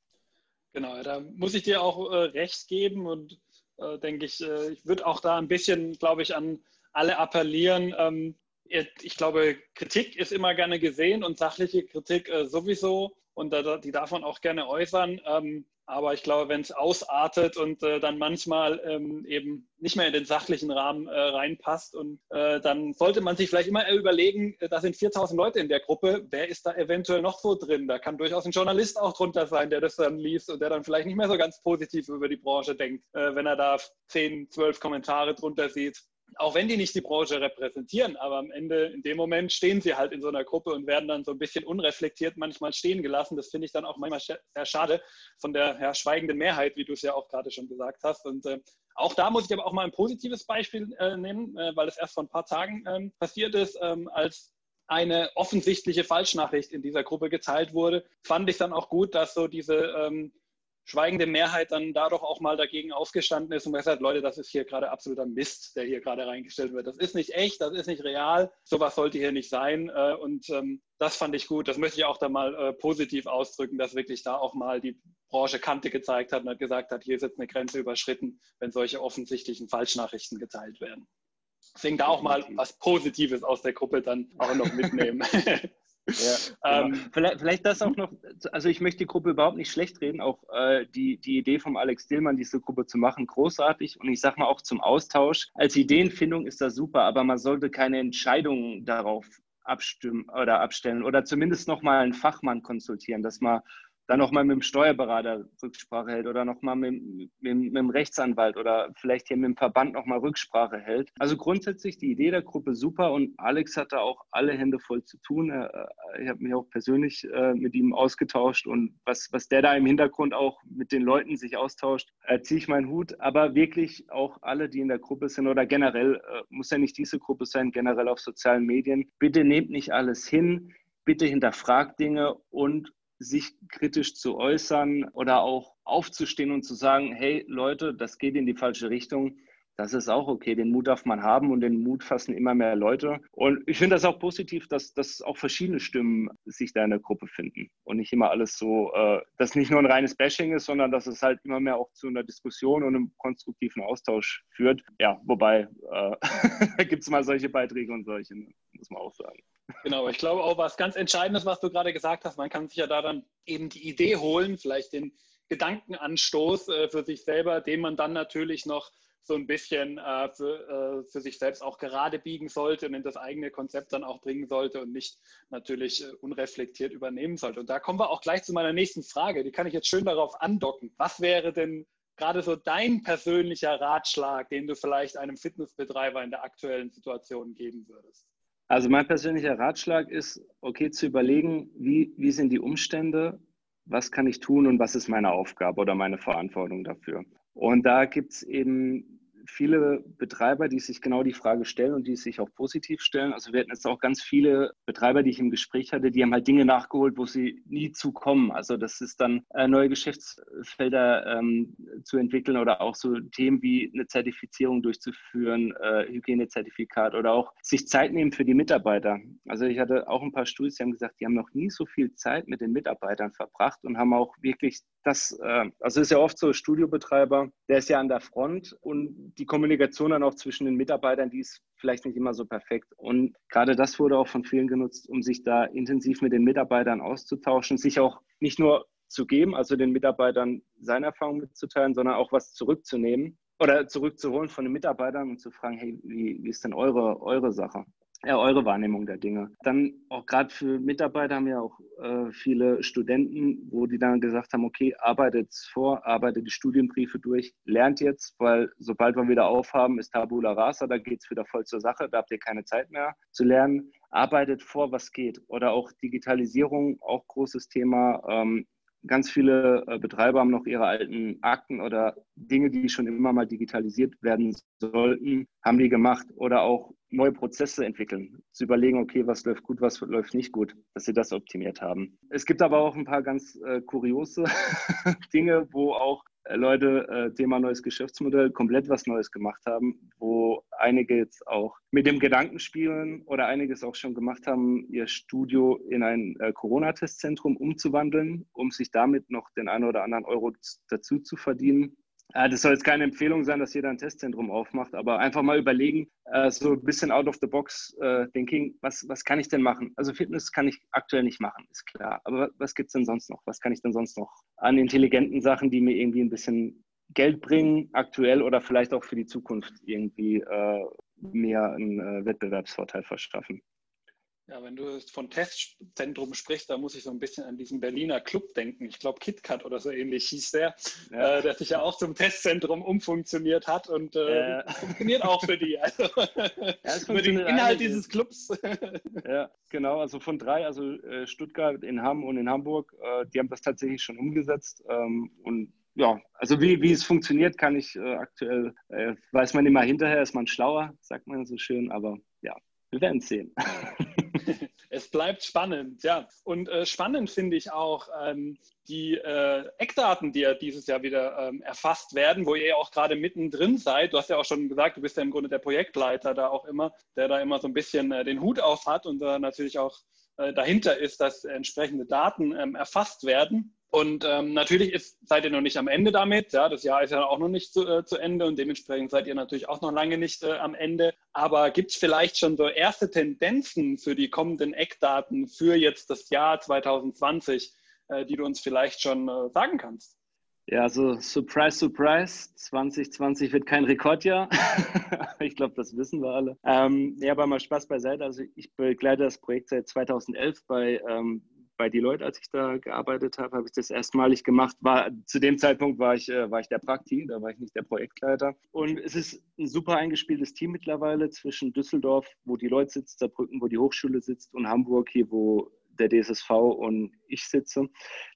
Genau, da muss ich dir auch äh, recht geben und äh, denke ich, äh, ich würde auch da ein bisschen, glaube ich, an alle appellieren. Ähm, ich glaube, Kritik ist immer gerne gesehen und sachliche Kritik äh, sowieso und die darf man auch gerne äußern. Ähm, aber ich glaube, wenn es ausartet und äh, dann manchmal ähm, eben nicht mehr in den sachlichen Rahmen äh, reinpasst, und äh, dann sollte man sich vielleicht immer überlegen, da sind 4000 Leute in der Gruppe, wer ist da eventuell noch so drin? Da kann durchaus ein Journalist auch drunter sein, der das dann liest und der dann vielleicht nicht mehr so ganz positiv über die Branche denkt, wenn er da 10, 12 Kommentare drunter sieht auch wenn die nicht die Branche repräsentieren, aber am Ende, in dem Moment stehen sie halt in so einer Gruppe und werden dann so ein bisschen unreflektiert manchmal stehen gelassen. Das finde ich dann auch manchmal sehr schade von der ja, schweigenden Mehrheit, wie du es ja auch gerade schon gesagt hast. Und äh, auch da muss ich aber auch mal ein positives Beispiel äh, nennen, äh, weil es erst vor ein paar Tagen ähm, passiert ist, ähm, als eine offensichtliche Falschnachricht in dieser Gruppe geteilt wurde, fand ich dann auch gut, dass so diese ähm, schweigende Mehrheit dann dadurch auch mal dagegen aufgestanden ist und gesagt hat, Leute, das ist hier gerade absoluter Mist, der hier gerade reingestellt wird. Das ist nicht echt, das ist nicht real, sowas sollte hier nicht sein. Äh, und ähm, das fand ich gut. Das möchte ich auch da mal äh, positiv ausdrücken, dass wirklich da auch mal die Branche Kante gezeigt hat und hat gesagt hat, hier ist jetzt eine Grenze überschritten, wenn solche offensichtlichen Falschnachrichten geteilt werden. Deswegen da auch mal was Positives aus der Gruppe dann auch noch mitnehmen. Ja, genau. ähm, vielleicht, vielleicht, das auch noch, also ich möchte die Gruppe überhaupt nicht schlecht reden, auch äh, die, die Idee vom Alex Dillmann, diese Gruppe zu machen, großartig und ich sage mal auch zum Austausch. Als Ideenfindung ist das super, aber man sollte keine Entscheidungen darauf abstimmen oder abstellen oder zumindest nochmal einen Fachmann konsultieren, dass man dann nochmal mit dem Steuerberater Rücksprache hält oder nochmal mit, mit, mit dem Rechtsanwalt oder vielleicht hier mit dem Verband nochmal Rücksprache hält. Also grundsätzlich die Idee der Gruppe super und Alex hatte auch alle Hände voll zu tun. Ich habe mich auch persönlich äh, mit ihm ausgetauscht und was, was der da im Hintergrund auch mit den Leuten sich austauscht, äh, ziehe ich meinen Hut. Aber wirklich auch alle, die in der Gruppe sind oder generell, äh, muss ja nicht diese Gruppe sein, generell auf sozialen Medien, bitte nehmt nicht alles hin. Bitte hinterfragt Dinge und sich kritisch zu äußern oder auch aufzustehen und zu sagen, hey Leute, das geht in die falsche Richtung. das ist auch okay. Den Mut darf man haben und den Mut fassen immer mehr Leute. Und ich finde das auch positiv, dass, dass auch verschiedene Stimmen sich da in der Gruppe finden und nicht immer alles so, äh, dass nicht nur ein reines Bashing ist, sondern dass es halt immer mehr auch zu einer Diskussion und einem konstruktiven Austausch führt. Ja, wobei äh, gibt es mal solche Beiträge und solche, muss man auch sagen. Genau, ich glaube auch was ganz Entscheidendes, was du gerade gesagt hast, man kann sich ja da dann eben die Idee holen, vielleicht den Gedankenanstoß äh, für sich selber, den man dann natürlich noch so ein bisschen äh, für, äh, für, sich selbst auch gerade biegen sollte und in das eigene Konzept dann auch bringen sollte und nicht natürlich äh, unreflektiert übernehmen sollte. Und da kommen wir auch gleich zu meiner nächsten Frage. Die kann ich jetzt schön darauf andocken. Was wäre denn gerade so dein persönlicher Ratschlag, den du vielleicht einem Fitnessbetreiber in der aktuellen Situation geben würdest? Also mein persönlicher Ratschlag ist, okay, zu überlegen, wie, wie sind die Umstände, was kann ich tun und was ist meine Aufgabe oder meine Verantwortung dafür. Und da gibt es eben viele Betreiber, die sich genau die Frage stellen und die sich auch positiv stellen. Also wir hatten jetzt auch ganz viele Betreiber, die ich im Gespräch hatte, die haben halt Dinge nachgeholt, wo sie nie zukommen. Also das ist dann äh, neue Geschäftsfelder ähm, zu entwickeln oder auch so Themen wie eine Zertifizierung durchzuführen, äh, Hygienezertifikat oder auch sich Zeit nehmen für die Mitarbeiter. Also ich hatte auch ein paar Studis, die haben gesagt, die haben noch nie so viel Zeit mit den Mitarbeitern verbracht und haben auch wirklich das, äh, also ist ja oft so, Studiobetreiber, der ist ja an der Front und die Kommunikation dann auch zwischen den Mitarbeitern, die ist vielleicht nicht immer so perfekt. Und gerade das wurde auch von vielen genutzt, um sich da intensiv mit den Mitarbeitern auszutauschen, sich auch nicht nur zu geben, also den Mitarbeitern seine Erfahrungen mitzuteilen, sondern auch was zurückzunehmen oder zurückzuholen von den Mitarbeitern und zu fragen, hey, wie, wie ist denn eure, eure Sache? Ja, eure Wahrnehmung der Dinge. Dann auch gerade für Mitarbeiter haben ja auch äh, viele Studenten, wo die dann gesagt haben, okay, arbeitet vor, arbeitet die Studienbriefe durch, lernt jetzt, weil sobald wir wieder aufhaben, ist Tabula Rasa, da geht es wieder voll zur Sache, da habt ihr keine Zeit mehr zu lernen. Arbeitet vor, was geht. Oder auch Digitalisierung, auch großes Thema. Ähm, ganz viele äh, Betreiber haben noch ihre alten Akten oder Dinge, die schon immer mal digitalisiert werden sollten, haben die gemacht. Oder auch neue Prozesse entwickeln, zu überlegen, okay, was läuft gut, was läuft nicht gut, dass sie das optimiert haben. Es gibt aber auch ein paar ganz äh, kuriose Dinge, wo auch Leute äh, Thema neues Geschäftsmodell komplett was Neues gemacht haben, wo einige jetzt auch mit dem Gedanken spielen oder einiges auch schon gemacht haben, ihr Studio in ein äh, Corona-Testzentrum umzuwandeln, um sich damit noch den einen oder anderen Euro dazu zu verdienen. Äh, das soll jetzt keine Empfehlung sein, dass jeder ein Testzentrum aufmacht, aber einfach mal überlegen, äh, so ein bisschen out of the box äh, thinking, was, was kann ich denn machen? Also Fitness kann ich aktuell nicht machen, ist klar. Aber was gibt es denn sonst noch? Was kann ich denn sonst noch an intelligenten Sachen, die mir irgendwie ein bisschen Geld bringen, aktuell oder vielleicht auch für die Zukunft irgendwie mir einen Wettbewerbsvorteil verschaffen? Ja, wenn du von Testzentrum sprichst, da muss ich so ein bisschen an diesen Berliner Club denken. Ich glaube, KitKat oder so ähnlich hieß der, ja. äh, der sich ja auch zum Testzentrum umfunktioniert hat und äh, äh. funktioniert auch für die. Also ja, über den Inhalt dieses Clubs. ja, genau. Also von drei, also äh, Stuttgart, in Hamm und in Hamburg, äh, die haben das tatsächlich schon umgesetzt ähm, und ja, also wie, wie es funktioniert, kann ich äh, aktuell, weiß man immer hinterher, ist man schlauer, sagt man so schön, aber ja, wir werden sehen. es bleibt spannend, ja. Und äh, spannend finde ich auch ähm, die äh, Eckdaten, die ja dieses Jahr wieder ähm, erfasst werden, wo ihr ja auch gerade mittendrin seid. Du hast ja auch schon gesagt, du bist ja im Grunde der Projektleiter da auch immer, der da immer so ein bisschen äh, den Hut auf hat und äh, natürlich auch äh, dahinter ist, dass entsprechende Daten ähm, erfasst werden. Und ähm, natürlich ist, seid ihr noch nicht am Ende damit. Ja, das Jahr ist ja auch noch nicht zu, äh, zu Ende und dementsprechend seid ihr natürlich auch noch lange nicht äh, am Ende. Aber gibt es vielleicht schon so erste Tendenzen für die kommenden Eckdaten für jetzt das Jahr 2020, äh, die du uns vielleicht schon äh, sagen kannst? Ja, also surprise, surprise, 2020 wird kein Rekordjahr. ich glaube, das wissen wir alle. Ähm, ja, aber mal Spaß beiseite. Also ich begleite das Projekt seit 2011 bei ähm, bei Deloitte, als ich da gearbeitet habe, habe ich das erstmalig gemacht. War, zu dem Zeitpunkt war ich, äh, war ich der Prakti, da war ich nicht der Projektleiter. Und es ist ein super eingespieltes Team mittlerweile zwischen Düsseldorf, wo Deloitte sitzt, Saarbrücken, wo die Hochschule sitzt und Hamburg, hier, wo der DSSV und ich sitze.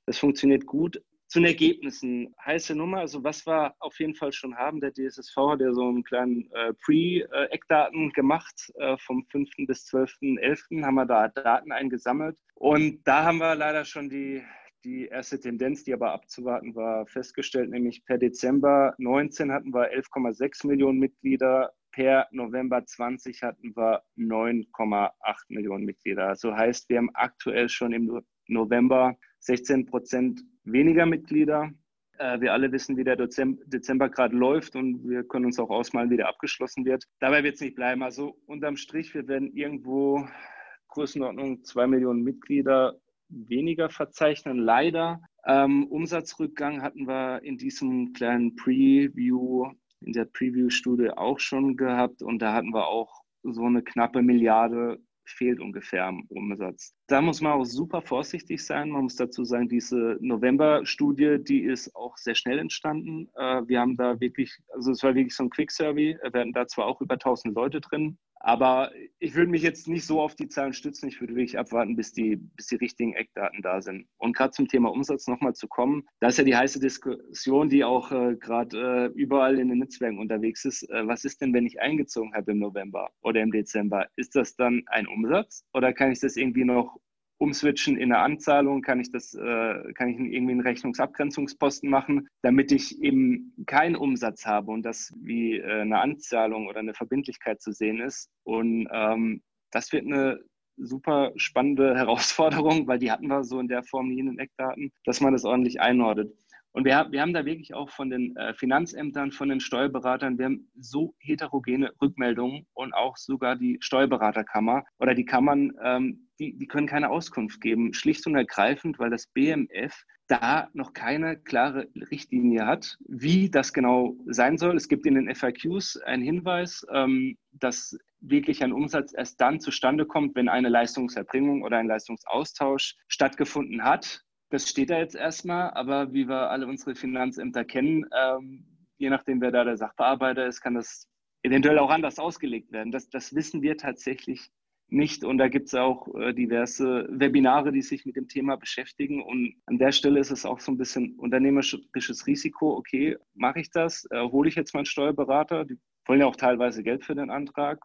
Das funktioniert gut zu den Ergebnissen. Heiße Nummer, also was wir auf jeden Fall schon haben, der DSSV hat ja so einen kleinen äh, Pre-Eckdaten gemacht, äh, vom 5. bis 12.11. haben wir da Daten eingesammelt und da haben wir leider schon die, die erste Tendenz, die aber abzuwarten war, festgestellt, nämlich per Dezember 19 hatten wir 11,6 Millionen Mitglieder, per November 20 hatten wir 9,8 Millionen Mitglieder. Also heißt, wir haben aktuell schon im November 16 Prozent weniger Mitglieder. Äh, wir alle wissen, wie der Dezember gerade läuft und wir können uns auch ausmalen, wie der abgeschlossen wird. Dabei wird es nicht bleiben. Also unterm Strich, wir werden irgendwo Größenordnung 2 Millionen Mitglieder weniger verzeichnen, leider. Ähm, Umsatzrückgang hatten wir in diesem kleinen Preview, in der Preview-Studie auch schon gehabt und da hatten wir auch so eine knappe Milliarde fehlt ungefähr am Umsatz. Da muss man auch super vorsichtig sein. Man muss dazu sagen, diese November-Studie, die ist auch sehr schnell entstanden. Äh, wir haben da wirklich, also es war wirklich so ein Quick-Survey. Wir hatten da zwar auch über 1000 Leute drin, aber ich würde mich jetzt nicht so auf die Zahlen stützen. Ich würde wirklich abwarten, bis die, bis die richtigen Eckdaten da sind. Und gerade zum Thema Umsatz nochmal zu kommen, da ist ja die heiße Diskussion, die auch äh, gerade äh, überall in den Netzwerken unterwegs ist. Äh, was ist denn, wenn ich eingezogen habe im November oder im Dezember? Ist das dann ein Umsatz oder kann ich das irgendwie noch umswitchen in eine Anzahlung, kann ich das, äh, kann ich irgendwie einen Rechnungsabgrenzungsposten machen, damit ich eben keinen Umsatz habe und das wie äh, eine Anzahlung oder eine Verbindlichkeit zu sehen ist. Und ähm, das wird eine super spannende Herausforderung, weil die hatten wir so in der Form nie in den Eckdaten, dass man das ordentlich einordnet. Und wir, wir haben da wirklich auch von den äh, Finanzämtern, von den Steuerberatern, wir haben so heterogene Rückmeldungen und auch sogar die Steuerberaterkammer oder die Kammern, ähm, die, die können keine Auskunft geben, schlicht und ergreifend, weil das BMF da noch keine klare Richtlinie hat, wie das genau sein soll. Es gibt in den FAQs einen Hinweis, ähm, dass wirklich ein Umsatz erst dann zustande kommt, wenn eine Leistungserbringung oder ein Leistungsaustausch stattgefunden hat das steht da jetzt erstmal, aber wie wir alle unsere Finanzämter kennen, ähm, je nachdem, wer da der Sachbearbeiter ist, kann das eventuell auch anders ausgelegt werden. Das, das wissen wir tatsächlich nicht. Und da gibt es auch äh, diverse Webinare, die sich mit dem Thema beschäftigen. Und an der Stelle ist es auch so ein bisschen unternehmerisches Risiko. Okay, mache ich das? Äh, hole ich jetzt meinen Steuerberater? Die wollen ja auch teilweise Geld für den Antrag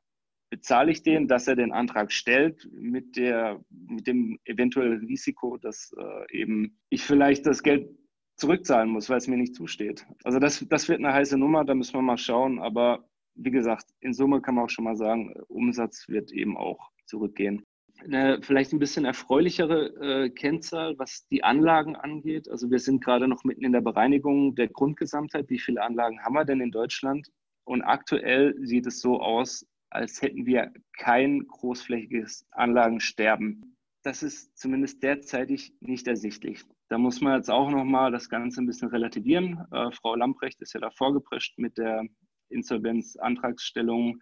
bezahle ich den, dass er den Antrag stellt mit, der, mit dem eventuellen Risiko, dass äh, eben ich vielleicht das Geld zurückzahlen muss, weil es mir nicht zusteht. Also das, das wird eine heiße Nummer, da müssen wir mal schauen. Aber wie gesagt, in Summe kann man auch schon mal sagen, Umsatz wird eben auch zurückgehen. Eine vielleicht ein bisschen erfreulichere äh, Kennzahl, was die Anlagen angeht. Also wir sind gerade noch mitten in der Bereinigung der Grundgesamtheit. Wie viele Anlagen haben wir denn in Deutschland? Und aktuell sieht es so aus, als hätten wir kein großflächiges Anlagensterben. Das ist zumindest derzeitig nicht ersichtlich. Da muss man jetzt auch nochmal das Ganze ein bisschen relativieren. Äh, Frau Lamprecht ist ja da vorgeprescht mit der Insolvenzantragsstellung,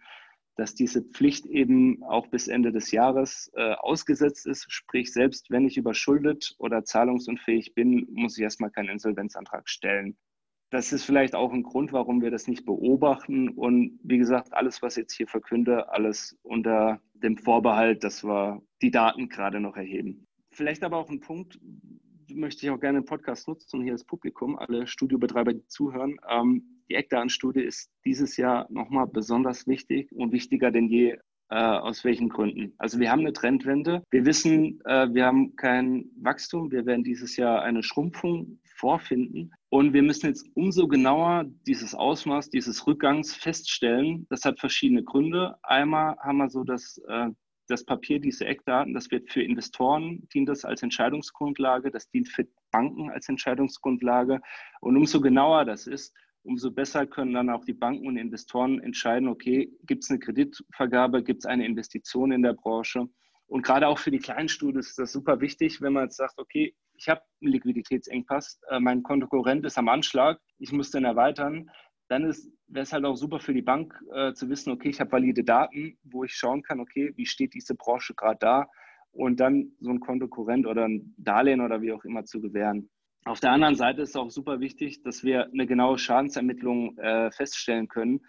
dass diese Pflicht eben auch bis Ende des Jahres äh, ausgesetzt ist. Sprich, selbst wenn ich überschuldet oder zahlungsunfähig bin, muss ich erstmal keinen Insolvenzantrag stellen das ist vielleicht auch ein Grund, warum wir das nicht beobachten. Und wie gesagt, alles, was ich jetzt hier verkünde, alles unter dem Vorbehalt, dass wir die Daten gerade noch erheben. Vielleicht aber auch ein Punkt, möchte ich auch gerne im Podcast nutzen, hier das Publikum, alle Studiobetreiber, die zuhören. Ähm, die Eckdatenstudie ist dieses Jahr nochmal besonders wichtig und wichtiger denn je. Äh, aus welchen Gründen? Also wir haben eine Trendwende. Wir wissen, äh, wir haben kein Wachstum. Wir werden dieses Jahr eine Schrumpfung vorfinden. Und wir müssen jetzt umso genauer dieses Ausmaß dieses Rückgangs feststellen. Das hat verschiedene Gründe. Einmal haben wir so das, äh, das Papier, diese Eckdaten, das wird für Investoren, dient das als Entscheidungsgrundlage, das dient für Banken als Entscheidungsgrundlage. Und umso genauer das ist, umso besser können dann auch die Banken und Investoren entscheiden, okay, gibt es eine Kreditvergabe, gibt es eine Investition in der Branche. Und gerade auch für die kleinen Studien ist das super wichtig, wenn man jetzt sagt, okay, ich habe einen Liquiditätsengpass, äh, mein Kontokorrent ist am Anschlag, ich muss den erweitern, dann wäre es halt auch super für die Bank äh, zu wissen, okay, ich habe valide Daten, wo ich schauen kann, okay, wie steht diese Branche gerade da? Und dann so ein Kontokorrent oder ein Darlehen oder wie auch immer zu gewähren. Auf der anderen Seite ist es auch super wichtig, dass wir eine genaue Schadensermittlung äh, feststellen können,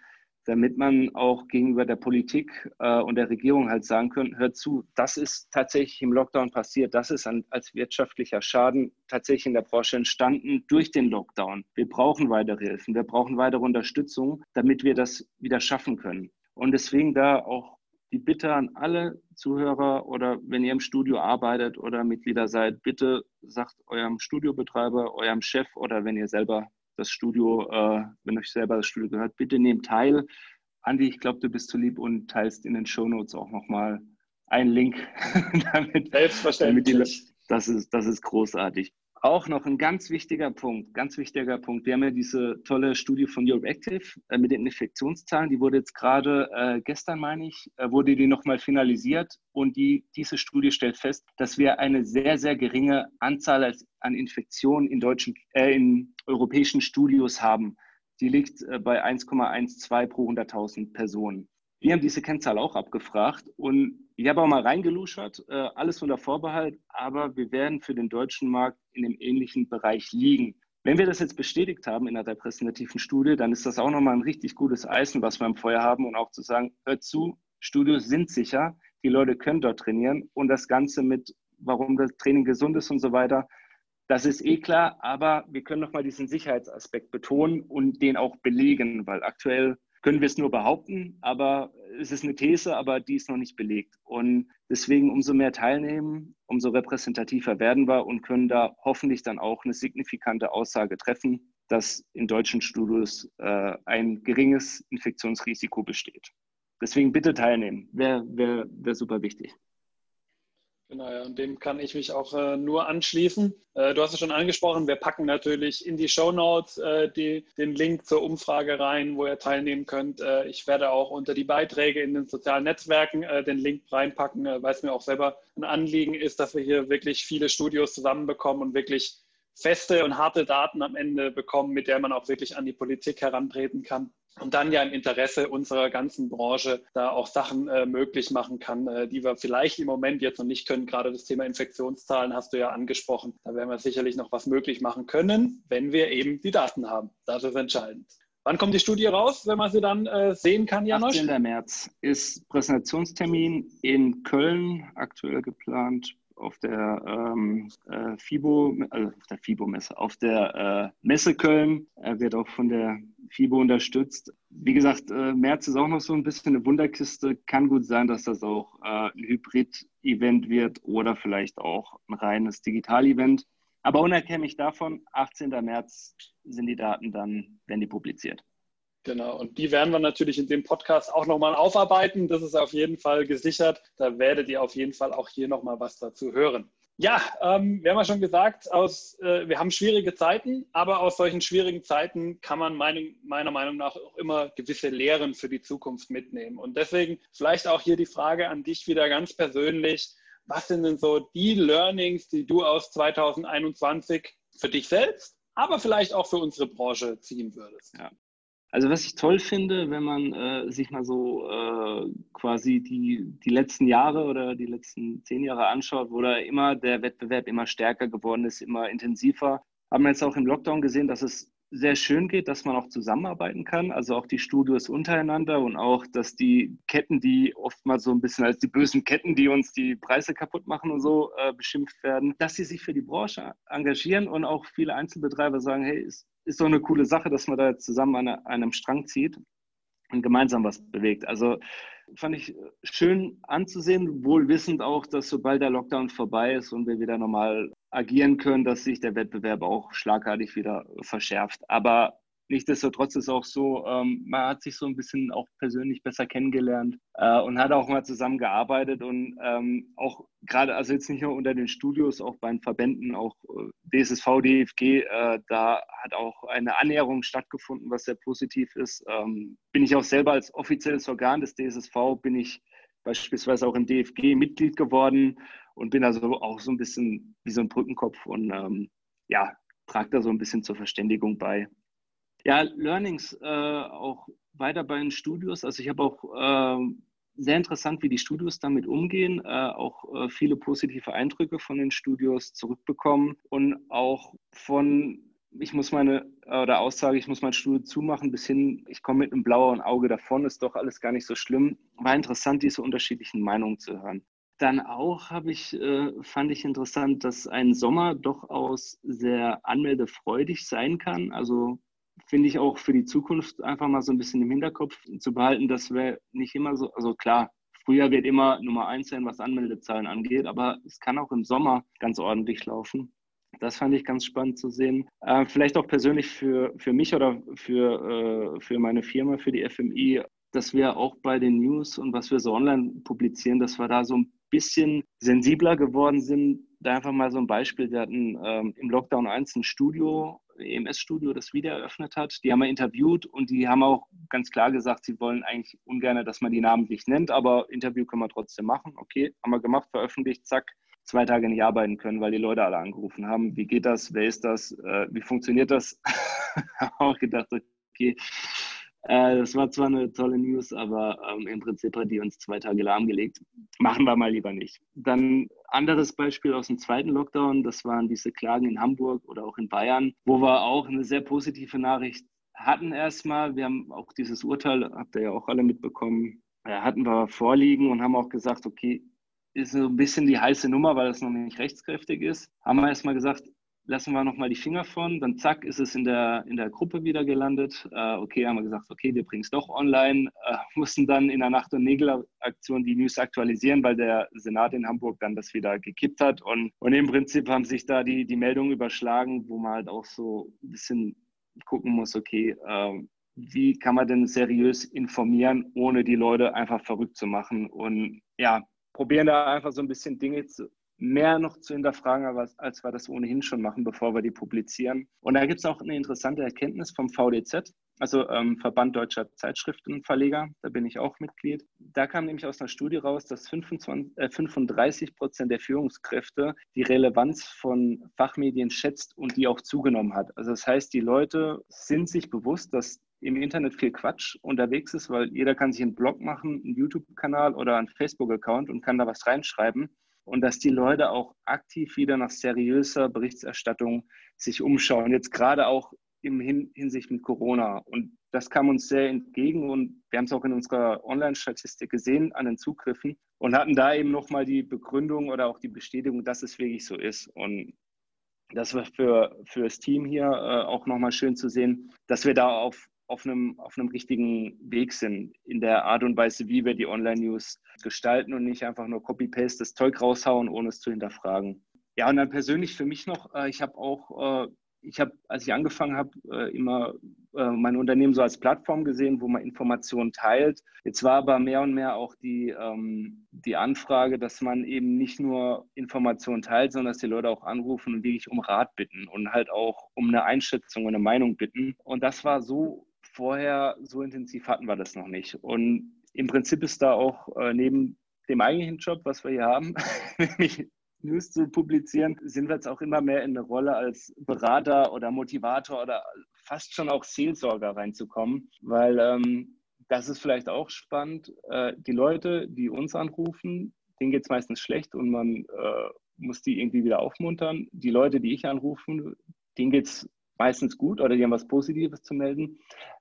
damit man auch gegenüber der Politik äh, und der Regierung halt sagen können, hört zu, das ist tatsächlich im Lockdown passiert, das ist an, als wirtschaftlicher Schaden tatsächlich in der Branche entstanden durch den Lockdown. Wir brauchen weitere Hilfen, wir brauchen weitere Unterstützung, damit wir das wieder schaffen können. Und deswegen da auch die Bitte an alle Zuhörer oder wenn ihr im Studio arbeitet oder Mitglieder seid, bitte sagt eurem Studiobetreiber, eurem Chef oder wenn ihr selber das Studio, äh, wenn euch selber das Studio gehört, bitte nehmt teil. Andi, ich glaube, du bist zu lieb und teilst in den Shownotes auch nochmal einen Link. damit, Selbstverständlich. Damit die, das, ist, das ist großartig. Auch noch ein ganz wichtiger Punkt, ganz wichtiger Punkt. Wir haben ja diese tolle Studie von Europe Active äh, mit den Infektionszahlen. Die wurde jetzt gerade äh, gestern, meine ich, äh, wurde die nochmal finalisiert. Und die, diese Studie stellt fest, dass wir eine sehr, sehr geringe Anzahl an Infektionen in, deutschen, äh, in europäischen Studios haben. Die liegt äh, bei 1,12 pro 100.000 Personen. Wir haben diese Kennzahl auch abgefragt und ich habe auch mal reingeluschert, äh, alles unter Vorbehalt, aber wir werden für den deutschen Markt in dem ähnlichen Bereich liegen. Wenn wir das jetzt bestätigt haben in einer repräsentativen Studie, dann ist das auch nochmal ein richtig gutes Eisen, was wir im Feuer haben und auch zu sagen, hört zu, Studios sind sicher, die Leute können dort trainieren und das Ganze mit, warum das Training gesund ist und so weiter, das ist eh klar, aber wir können nochmal diesen Sicherheitsaspekt betonen und den auch belegen, weil aktuell können wir es nur behaupten, aber es ist eine These, aber die ist noch nicht belegt. Und deswegen umso mehr teilnehmen, umso repräsentativer werden wir und können da hoffentlich dann auch eine signifikante Aussage treffen, dass in deutschen Studios äh, ein geringes Infektionsrisiko besteht. Deswegen bitte teilnehmen, wäre wär, wär super wichtig. Genau, ja, und dem kann ich mich auch äh, nur anschließen. Äh, du hast es schon angesprochen, wir packen natürlich in die Show Notes äh, den Link zur Umfrage rein, wo ihr teilnehmen könnt. Äh, ich werde auch unter die Beiträge in den sozialen Netzwerken äh, den Link reinpacken, äh, weil es mir auch selber ein Anliegen ist, dass wir hier wirklich viele Studios zusammenbekommen und wirklich feste und harte Daten am Ende bekommen, mit der man auch wirklich an die Politik herantreten kann und dann ja im Interesse unserer ganzen Branche da auch Sachen äh, möglich machen kann, äh, die wir vielleicht im Moment jetzt noch nicht können. Gerade das Thema Infektionszahlen hast du ja angesprochen. Da werden wir sicherlich noch was möglich machen können, wenn wir eben die Daten haben. Das ist entscheidend. Wann kommt die Studie raus, wenn man sie dann äh, sehen kann, Janosch? 18. März ist Präsentationstermin in Köln, aktuell geplant auf der ähm, äh, FIBO, also auf der FIBO-Messe, auf der äh, Messe Köln, Er wird auch von der FIBO unterstützt. Wie gesagt, äh, März ist auch noch so ein bisschen eine Wunderkiste. Kann gut sein, dass das auch äh, ein Hybrid-Event wird oder vielleicht auch ein reines Digital-Event. Aber unabhängig davon, 18. März sind die Daten dann, werden die publiziert. Genau, und die werden wir natürlich in dem Podcast auch nochmal aufarbeiten. Das ist auf jeden Fall gesichert. Da werdet ihr auf jeden Fall auch hier nochmal was dazu hören. Ja, ähm, wir haben ja schon gesagt, aus, äh, wir haben schwierige Zeiten, aber aus solchen schwierigen Zeiten kann man mein, meiner Meinung nach auch immer gewisse Lehren für die Zukunft mitnehmen. Und deswegen vielleicht auch hier die Frage an dich wieder ganz persönlich. Was sind denn so die Learnings, die du aus 2021 für dich selbst, aber vielleicht auch für unsere Branche ziehen würdest? Ja. Also was ich toll finde, wenn man äh, sich mal so äh, quasi die, die letzten Jahre oder die letzten zehn Jahre anschaut, wo da immer der Wettbewerb immer stärker geworden ist, immer intensiver, haben wir jetzt auch im Lockdown gesehen, dass es sehr schön geht, dass man auch zusammenarbeiten kann, also auch die Studios untereinander und auch, dass die Ketten, die oftmals so ein bisschen als die bösen Ketten, die uns die Preise kaputt machen und so äh, beschimpft werden, dass sie sich für die Branche engagieren und auch viele Einzelbetreiber sagen, hey, ist, ist doch eine coole Sache, dass man da jetzt zusammen an einem Strang zieht und gemeinsam was bewegt. Also fand ich schön anzusehen, wohl wissend auch, dass sobald der Lockdown vorbei ist und wir wieder normal agieren können, dass sich der Wettbewerb auch schlagartig wieder verschärft. Aber Nichtsdestotrotz ist auch so, ähm, man hat sich so ein bisschen auch persönlich besser kennengelernt äh, und hat auch mal zusammengearbeitet und ähm, auch gerade, also jetzt nicht nur unter den Studios, auch bei den Verbänden, auch äh, DSSV, DFG, äh, da hat auch eine Annäherung stattgefunden, was sehr positiv ist. Ähm, bin ich auch selber als offizielles Organ des DSSV, bin ich beispielsweise auch im DFG Mitglied geworden und bin also auch so ein bisschen wie so ein Brückenkopf und ähm, ja, trage da so ein bisschen zur Verständigung bei. Ja, Learnings äh, auch weiter bei den Studios. Also ich habe auch äh, sehr interessant, wie die Studios damit umgehen, äh, auch äh, viele positive Eindrücke von den Studios zurückbekommen und auch von, ich muss meine, oder Aussage, ich muss mein Studio zumachen, bis hin, ich komme mit einem blauen Auge davon, ist doch alles gar nicht so schlimm. War interessant, diese unterschiedlichen Meinungen zu hören. Dann auch habe ich, äh, fand ich interessant, dass ein Sommer durchaus sehr anmeldefreudig sein kann. Also finde ich auch für die Zukunft einfach mal so ein bisschen im Hinterkopf zu behalten, dass wir nicht immer so, also klar, Frühjahr wird immer Nummer eins sein, was Anmeldezahlen angeht, aber es kann auch im Sommer ganz ordentlich laufen. Das fand ich ganz spannend zu sehen. Äh, vielleicht auch persönlich für, für mich oder für, äh, für meine Firma, für die FMI, dass wir auch bei den News und was wir so online publizieren, dass wir da so ein bisschen sensibler geworden sind. Da einfach mal so ein Beispiel. Wir hatten ähm, im Lockdown 1 ein Studio, EMS-Studio, das wieder eröffnet hat. Die haben wir interviewt und die haben auch ganz klar gesagt, sie wollen eigentlich ungern, dass man die namentlich nennt, aber Interview können wir trotzdem machen. Okay, haben wir gemacht, veröffentlicht, zack, zwei Tage nicht arbeiten können, weil die Leute alle angerufen haben. Wie geht das? Wer ist das? Äh, wie funktioniert das? habe auch gedacht, okay, äh, das war zwar eine tolle News, aber ähm, im Prinzip hat die uns zwei Tage lahmgelegt. Machen wir mal lieber nicht. Dann anderes Beispiel aus dem zweiten Lockdown, das waren diese Klagen in Hamburg oder auch in Bayern, wo wir auch eine sehr positive Nachricht hatten erstmal. Wir haben auch dieses Urteil, habt ihr ja auch alle mitbekommen, äh, hatten wir vorliegen und haben auch gesagt, okay, ist so ein bisschen die heiße Nummer, weil es noch nicht rechtskräftig ist. Haben wir erstmal gesagt, lassen wir nochmal die Finger von, dann zack, ist es in der, in der Gruppe wieder gelandet. Äh, okay, haben wir gesagt, okay, wir bringen es doch online, äh, mussten dann in der Nacht- und Nägel-Aktion die News aktualisieren, weil der Senat in Hamburg dann das wieder gekippt hat. Und, und im Prinzip haben sich da die, die Meldungen überschlagen, wo man halt auch so ein bisschen gucken muss, okay, äh, wie kann man denn seriös informieren, ohne die Leute einfach verrückt zu machen. Und ja, probieren da einfach so ein bisschen Dinge zu, mehr noch zu hinterfragen, als wir das ohnehin schon machen, bevor wir die publizieren. Und da gibt es auch eine interessante Erkenntnis vom VDZ, also ähm, Verband Deutscher Zeitschriftenverleger, da bin ich auch Mitglied. Da kam nämlich aus einer Studie raus, dass 25, äh, 35 Prozent der Führungskräfte die Relevanz von Fachmedien schätzt und die auch zugenommen hat. Also das heißt, die Leute sind sich bewusst, dass im Internet viel Quatsch unterwegs ist, weil jeder kann sich einen Blog machen, einen YouTube-Kanal oder einen Facebook-Account und kann da was reinschreiben und dass die Leute auch aktiv wieder nach seriöser Berichterstattung sich umschauen. Jetzt gerade auch im Hin Hinsicht mit Corona. Und das kam uns sehr entgegen und wir haben es auch in unserer Online-Statistik gesehen an den Zugriffen und hatten da eben nochmal die Begründung oder auch die Bestätigung, dass es wirklich so ist. Und das war für, für das Team hier äh, auch nochmal schön zu sehen, dass wir da auf auf einem, auf einem richtigen Weg sind in der Art und Weise, wie wir die Online-News gestalten und nicht einfach nur Copy-Paste das Zeug raushauen, ohne es zu hinterfragen. Ja, und dann persönlich für mich noch, äh, ich habe auch, äh, ich habe, als ich angefangen habe, äh, immer mein Unternehmen so als Plattform gesehen, wo man Informationen teilt. Jetzt war aber mehr und mehr auch die, ähm, die Anfrage, dass man eben nicht nur Informationen teilt, sondern dass die Leute auch anrufen und wirklich um Rat bitten und halt auch um eine Einschätzung und eine Meinung bitten. Und das war so vorher so intensiv hatten wir das noch nicht. Und im Prinzip ist da auch äh, neben dem eigentlichen Job, was wir hier haben, nämlich News zu publizieren, sind wir jetzt auch immer mehr in eine Rolle als Berater oder Motivator oder fast schon auch Seelsorger reinzukommen, weil ähm, das ist vielleicht auch spannend. Äh, die Leute, die uns anrufen, denen geht es meistens schlecht und man äh, muss die irgendwie wieder aufmuntern. Die Leute, die ich anrufe, denen geht es meistens gut oder die haben was Positives zu melden.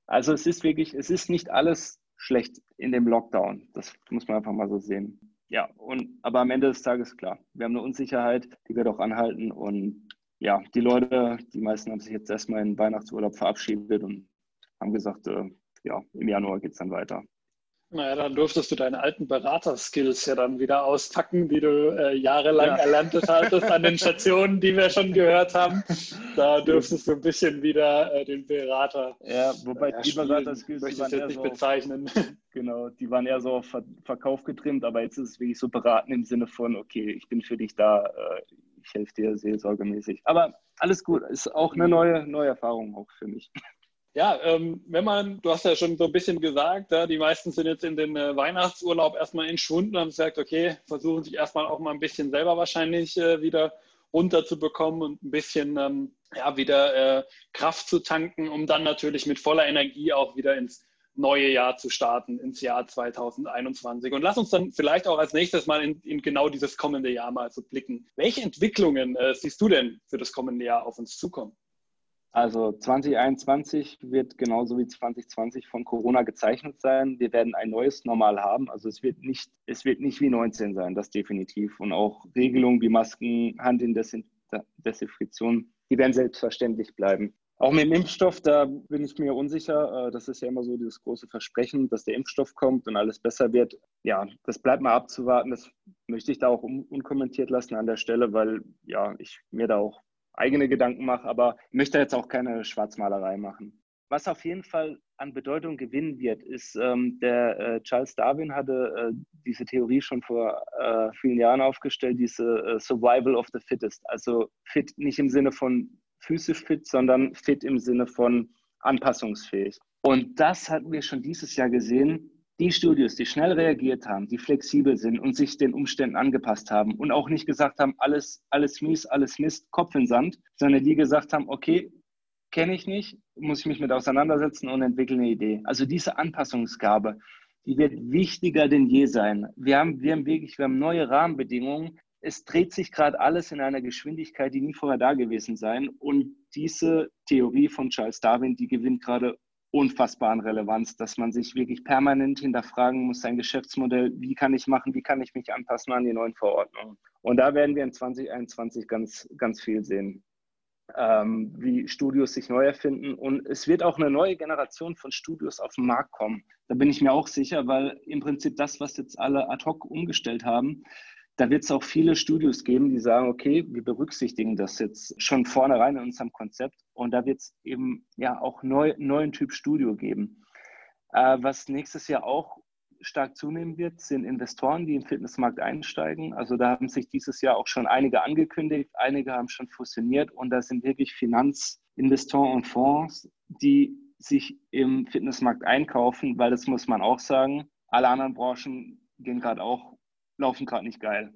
Also es ist wirklich, es ist nicht alles schlecht in dem Lockdown. Das muss man einfach mal so sehen. Ja, und aber am Ende des Tages klar, wir haben eine Unsicherheit, die wird auch anhalten und ja, die Leute, die meisten haben sich jetzt erstmal in Weihnachtsurlaub verabschiedet und haben gesagt, äh, ja, im Januar geht es dann weiter. Naja, dann durftest du deine alten Beraterskills ja dann wieder auspacken, die du äh, jahrelang ja. erlernt hattest an den Stationen, die wir schon gehört haben. Da dürftest du ein bisschen wieder äh, den Berater. Ja, wobei äh, die Beraterskills möchte ich jetzt nicht so bezeichnen. genau, die waren eher so auf Ver Verkauf getrimmt, aber jetzt ist es wirklich so beraten im Sinne von, okay, ich bin für dich da, äh, ich helfe dir seelsorgemäßig. Aber alles gut, ist auch eine neue, neue Erfahrung auch für mich. Ja, ähm, wenn man, du hast ja schon so ein bisschen gesagt, ja, die meisten sind jetzt in den äh, Weihnachtsurlaub erstmal entschwunden und haben gesagt, okay, versuchen sich erstmal auch mal ein bisschen selber wahrscheinlich äh, wieder runterzubekommen und ein bisschen ähm, ja, wieder äh, Kraft zu tanken, um dann natürlich mit voller Energie auch wieder ins neue Jahr zu starten, ins Jahr 2021. Und lass uns dann vielleicht auch als nächstes mal in, in genau dieses kommende Jahr mal so blicken. Welche Entwicklungen äh, siehst du denn für das kommende Jahr auf uns zukommen? Also 2021 wird genauso wie 2020 von Corona gezeichnet sein. Wir werden ein neues Normal haben. Also es wird nicht, es wird nicht wie 19 sein, das definitiv. Und auch Regelungen wie Masken, Hand in Desinfektion, die werden selbstverständlich bleiben. Auch mit dem Impfstoff, da bin ich mir unsicher. Äh, das ist ja immer so dieses große Versprechen, dass der Impfstoff kommt und alles besser wird. Ja, das bleibt mal abzuwarten. Das möchte ich da auch unkommentiert lassen an der Stelle, weil ja, ich mir da auch eigene Gedanken mache, aber möchte jetzt auch keine Schwarzmalerei machen. Was auf jeden Fall an Bedeutung gewinnen wird, ist, ähm, der äh, Charles Darwin hatte äh, diese Theorie schon vor äh, vielen Jahren aufgestellt, diese äh, Survival of the Fittest. Also fit nicht im Sinne von physisch fit, sondern fit im Sinne von anpassungsfähig. Und das hatten wir schon dieses Jahr gesehen. Die Studios, die schnell reagiert haben, die flexibel sind und sich den Umständen angepasst haben und auch nicht gesagt haben, alles, alles mies, alles Mist, Kopf in Sand, sondern die gesagt haben, okay, kenne ich nicht, muss ich mich mit auseinandersetzen und entwickle eine Idee. Also diese Anpassungsgabe, die wird wichtiger denn je sein. Wir haben, wir haben wirklich, wir haben neue Rahmenbedingungen, es dreht sich gerade alles in einer Geschwindigkeit, die nie vorher da gewesen sein. Und diese Theorie von Charles Darwin, die gewinnt gerade unfassbar an Relevanz, dass man sich wirklich permanent hinterfragen muss, sein Geschäftsmodell, wie kann ich machen, wie kann ich mich anpassen an die neuen Verordnungen. Und da werden wir in 2021 ganz, ganz viel sehen, ähm, wie Studios sich neu erfinden. Und es wird auch eine neue Generation von Studios auf den Markt kommen. Da bin ich mir auch sicher, weil im Prinzip das, was jetzt alle ad hoc umgestellt haben, da wird es auch viele Studios geben, die sagen, okay, wir berücksichtigen das jetzt schon vornherein in unserem Konzept und da wird es eben ja auch neu, neuen Typ Studio geben. Äh, was nächstes Jahr auch stark zunehmen wird, sind Investoren, die im Fitnessmarkt einsteigen. Also da haben sich dieses Jahr auch schon einige angekündigt, einige haben schon fusioniert und da sind wirklich Finanzinvestoren und Fonds, die sich im Fitnessmarkt einkaufen, weil das muss man auch sagen, alle anderen Branchen gehen gerade auch laufen gerade nicht geil.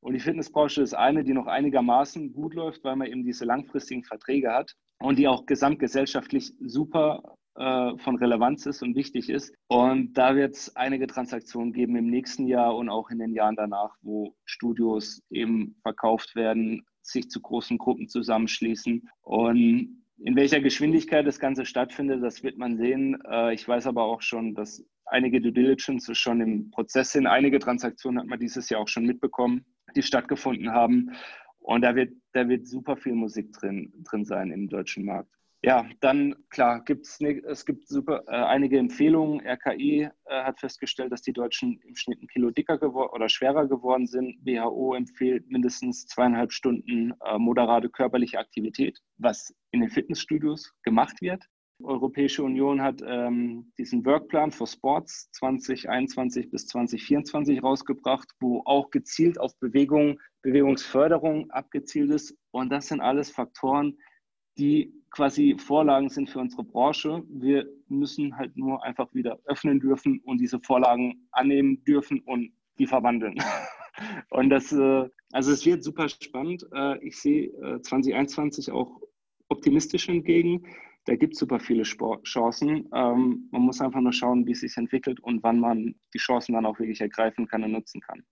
Und die Fitnessbranche ist eine, die noch einigermaßen gut läuft, weil man eben diese langfristigen Verträge hat und die auch gesamtgesellschaftlich super äh, von Relevanz ist und wichtig ist. Und da wird es einige Transaktionen geben im nächsten Jahr und auch in den Jahren danach, wo Studios eben verkauft werden, sich zu großen Gruppen zusammenschließen. Und in welcher Geschwindigkeit das Ganze stattfindet, das wird man sehen. Äh, ich weiß aber auch schon, dass einige Due Diligence schon im Prozess sind. Einige Transaktionen hat man dieses Jahr auch schon mitbekommen, die stattgefunden haben. Und da wird, da wird super viel Musik drin, drin sein im deutschen Markt. Ja, dann klar, gibt's ne, es gibt super äh, einige Empfehlungen. RKI äh, hat festgestellt, dass die Deutschen im Schnitt ein Kilo dicker geworden oder schwerer geworden sind. WHO empfiehlt mindestens zweieinhalb Stunden äh, moderate körperliche Aktivität, was in den Fitnessstudios gemacht wird. Die Europäische Union hat ähm, diesen Workplan für Sports 2021 bis 2024 rausgebracht, wo auch gezielt auf Bewegung, Bewegungsförderung abgezielt ist. Und das sind alles Faktoren, die quasi Vorlagen sind für unsere Branche. Wir müssen halt nur einfach wieder öffnen dürfen und diese Vorlagen annehmen dürfen und die verwandeln. Und das, äh, also es wird super spannend. Äh, ich sehe 2021 äh, auch optimistisch entgegen. Da gibt es super viele Chancen. Ähm, man muss einfach nur schauen, wie es sich entwickelt und wann man die Chancen dann auch wirklich ergreifen kann und nutzen kann.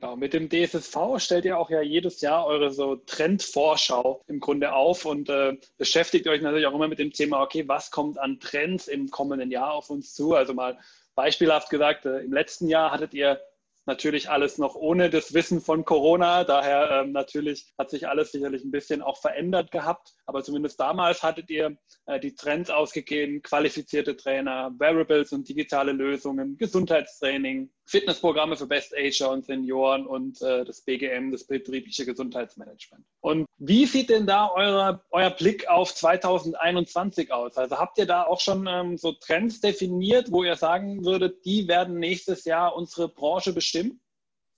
Genau, mit dem DSSV stellt ihr auch ja jedes Jahr eure so Trendvorschau im Grunde auf und äh, beschäftigt euch natürlich auch immer mit dem Thema, okay, was kommt an Trends im kommenden Jahr auf uns zu? Also mal beispielhaft gesagt, äh, im letzten Jahr hattet ihr natürlich alles noch ohne das Wissen von Corona. Daher ähm, natürlich hat sich alles sicherlich ein bisschen auch verändert gehabt. Aber zumindest damals hattet ihr äh, die Trends ausgegeben, qualifizierte Trainer, Wearables und digitale Lösungen, Gesundheitstraining, Fitnessprogramme für Best Ager und Senioren und äh, das BGM, das betriebliche Gesundheitsmanagement. Und wie sieht denn da euer, euer Blick auf 2021 aus? Also habt ihr da auch schon ähm, so Trends definiert, wo ihr sagen würdet, die werden nächstes Jahr unsere Branche bestimmen?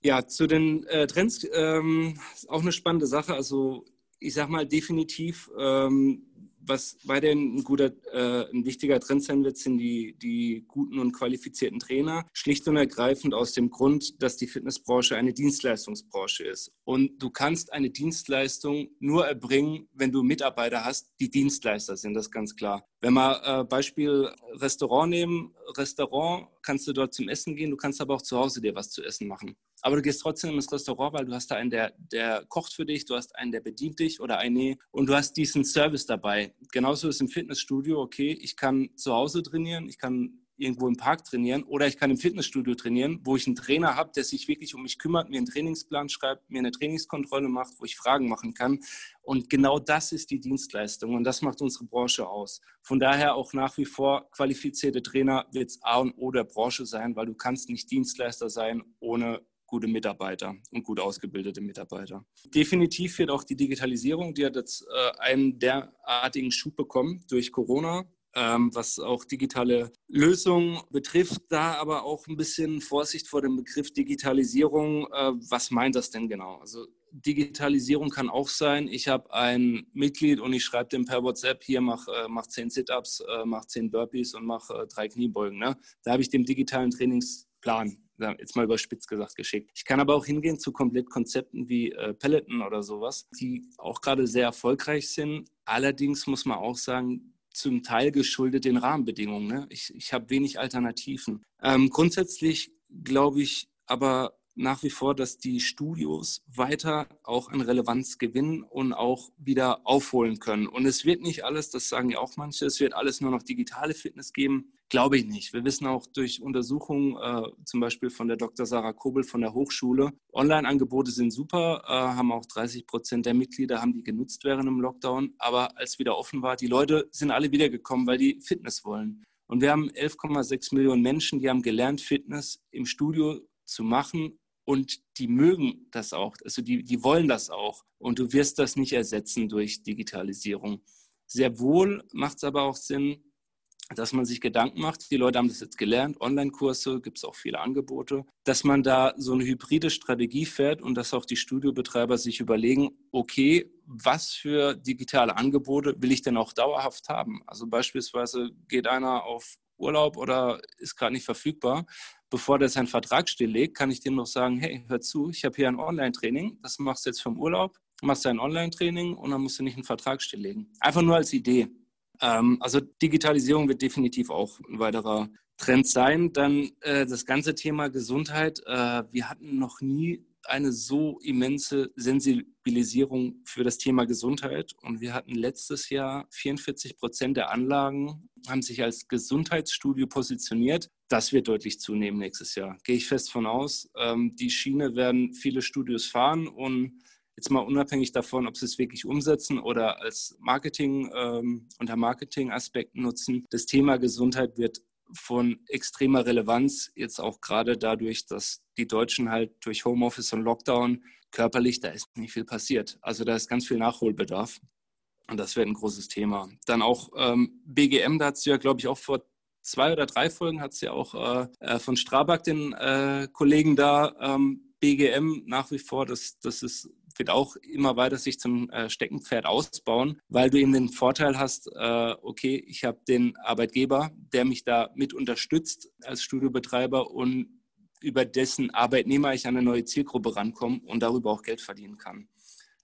Ja, zu den äh, Trends ähm, ist auch eine spannende Sache. Also ich sage mal definitiv ähm, was weiterhin ein guter, äh, ein wichtiger Trend sein wird, sind die, die guten und qualifizierten Trainer. Schlicht und ergreifend aus dem Grund, dass die Fitnessbranche eine Dienstleistungsbranche ist. Und du kannst eine Dienstleistung nur erbringen, wenn du Mitarbeiter hast, die Dienstleister sind, das ist ganz klar. Wenn wir äh, Beispiel Restaurant nehmen, Restaurant kannst du dort zum Essen gehen, du kannst aber auch zu Hause dir was zu essen machen. Aber du gehst trotzdem ins Restaurant, weil du hast da einen, der, der kocht für dich, du hast einen, der bedient dich oder eine und du hast diesen Service dabei. Genauso ist im Fitnessstudio, okay, ich kann zu Hause trainieren, ich kann irgendwo im Park trainieren oder ich kann im Fitnessstudio trainieren, wo ich einen Trainer habe, der sich wirklich um mich kümmert, mir einen Trainingsplan schreibt, mir eine Trainingskontrolle macht, wo ich Fragen machen kann. Und genau das ist die Dienstleistung und das macht unsere Branche aus. Von daher auch nach wie vor qualifizierte Trainer wird es A und O der Branche sein, weil du kannst nicht Dienstleister sein ohne gute Mitarbeiter und gut ausgebildete Mitarbeiter. Definitiv wird auch die Digitalisierung, die hat jetzt äh, einen derartigen Schub bekommen durch Corona, was auch digitale Lösungen betrifft. Da aber auch ein bisschen Vorsicht vor dem Begriff Digitalisierung. Äh, was meint das denn genau? Also Digitalisierung kann auch sein, ich habe ein Mitglied und ich schreibe dem per WhatsApp, hier mach, äh, mach 10 Sit-Ups, äh, mach 10 Burpees und mach drei Kniebeugen. Ne? Da habe ich dem digitalen Trainingsplan jetzt mal überspitzt gesagt, geschickt. Ich kann aber auch hingehen zu Komplettkonzepten wie äh, Peloton oder sowas, die auch gerade sehr erfolgreich sind. Allerdings muss man auch sagen, zum Teil geschuldet den Rahmenbedingungen. Ne? Ich, ich habe wenig Alternativen. Ähm, grundsätzlich glaube ich aber nach wie vor, dass die Studios weiter auch an Relevanz gewinnen und auch wieder aufholen können. Und es wird nicht alles, das sagen ja auch manche, es wird alles nur noch digitale Fitness geben. Glaube ich nicht. Wir wissen auch durch Untersuchungen, äh, zum Beispiel von der Dr. Sarah Kobel von der Hochschule, Online-Angebote sind super, äh, haben auch 30 Prozent der Mitglieder haben die genutzt während dem Lockdown. Aber als wieder offen war, die Leute sind alle wiedergekommen, weil die Fitness wollen. Und wir haben 11,6 Millionen Menschen, die haben gelernt, Fitness im Studio zu machen und die mögen das auch, also die, die wollen das auch. Und du wirst das nicht ersetzen durch Digitalisierung. Sehr wohl macht es aber auch Sinn, dass man sich Gedanken macht. Die Leute haben das jetzt gelernt, Online-Kurse, gibt es auch viele Angebote, dass man da so eine hybride Strategie fährt und dass auch die Studiobetreiber sich überlegen, okay, was für digitale Angebote will ich denn auch dauerhaft haben? Also beispielsweise geht einer auf Urlaub oder ist gerade nicht verfügbar bevor der seinen Vertrag stilllegt, kann ich dem noch sagen, hey, hör zu, ich habe hier ein Online-Training, das machst du jetzt vom Urlaub, machst dein Online-Training und dann musst du nicht einen Vertrag stilllegen. Einfach nur als Idee. Ähm, also Digitalisierung wird definitiv auch ein weiterer Trend sein. Dann äh, das ganze Thema Gesundheit. Äh, wir hatten noch nie eine so immense Sensibilisierung für das Thema Gesundheit. Und wir hatten letztes Jahr 44 Prozent der Anlagen haben sich als Gesundheitsstudio positioniert. Das wird deutlich zunehmen nächstes Jahr. Gehe ich fest von aus. Ähm, die Schiene werden viele Studios fahren und jetzt mal unabhängig davon, ob sie es wirklich umsetzen oder als Marketing ähm, unter Marketingaspekten nutzen. Das Thema Gesundheit wird von extremer Relevanz, jetzt auch gerade dadurch, dass die Deutschen halt durch Homeoffice und Lockdown körperlich, da ist nicht viel passiert. Also da ist ganz viel Nachholbedarf. Und das wird ein großes Thema. Dann auch ähm, BGM, da hat es ja, glaube ich, auch vor zwei oder drei Folgen hat es ja auch äh, äh, von Strabag, den äh, Kollegen da, ähm, BGM nach wie vor, das, das ist wird auch immer weiter sich zum äh, Steckenpferd ausbauen, weil du eben den Vorteil hast, äh, okay, ich habe den Arbeitgeber, der mich da mit unterstützt als Studiobetreiber und über dessen Arbeitnehmer ich an eine neue Zielgruppe rankomme und darüber auch Geld verdienen kann.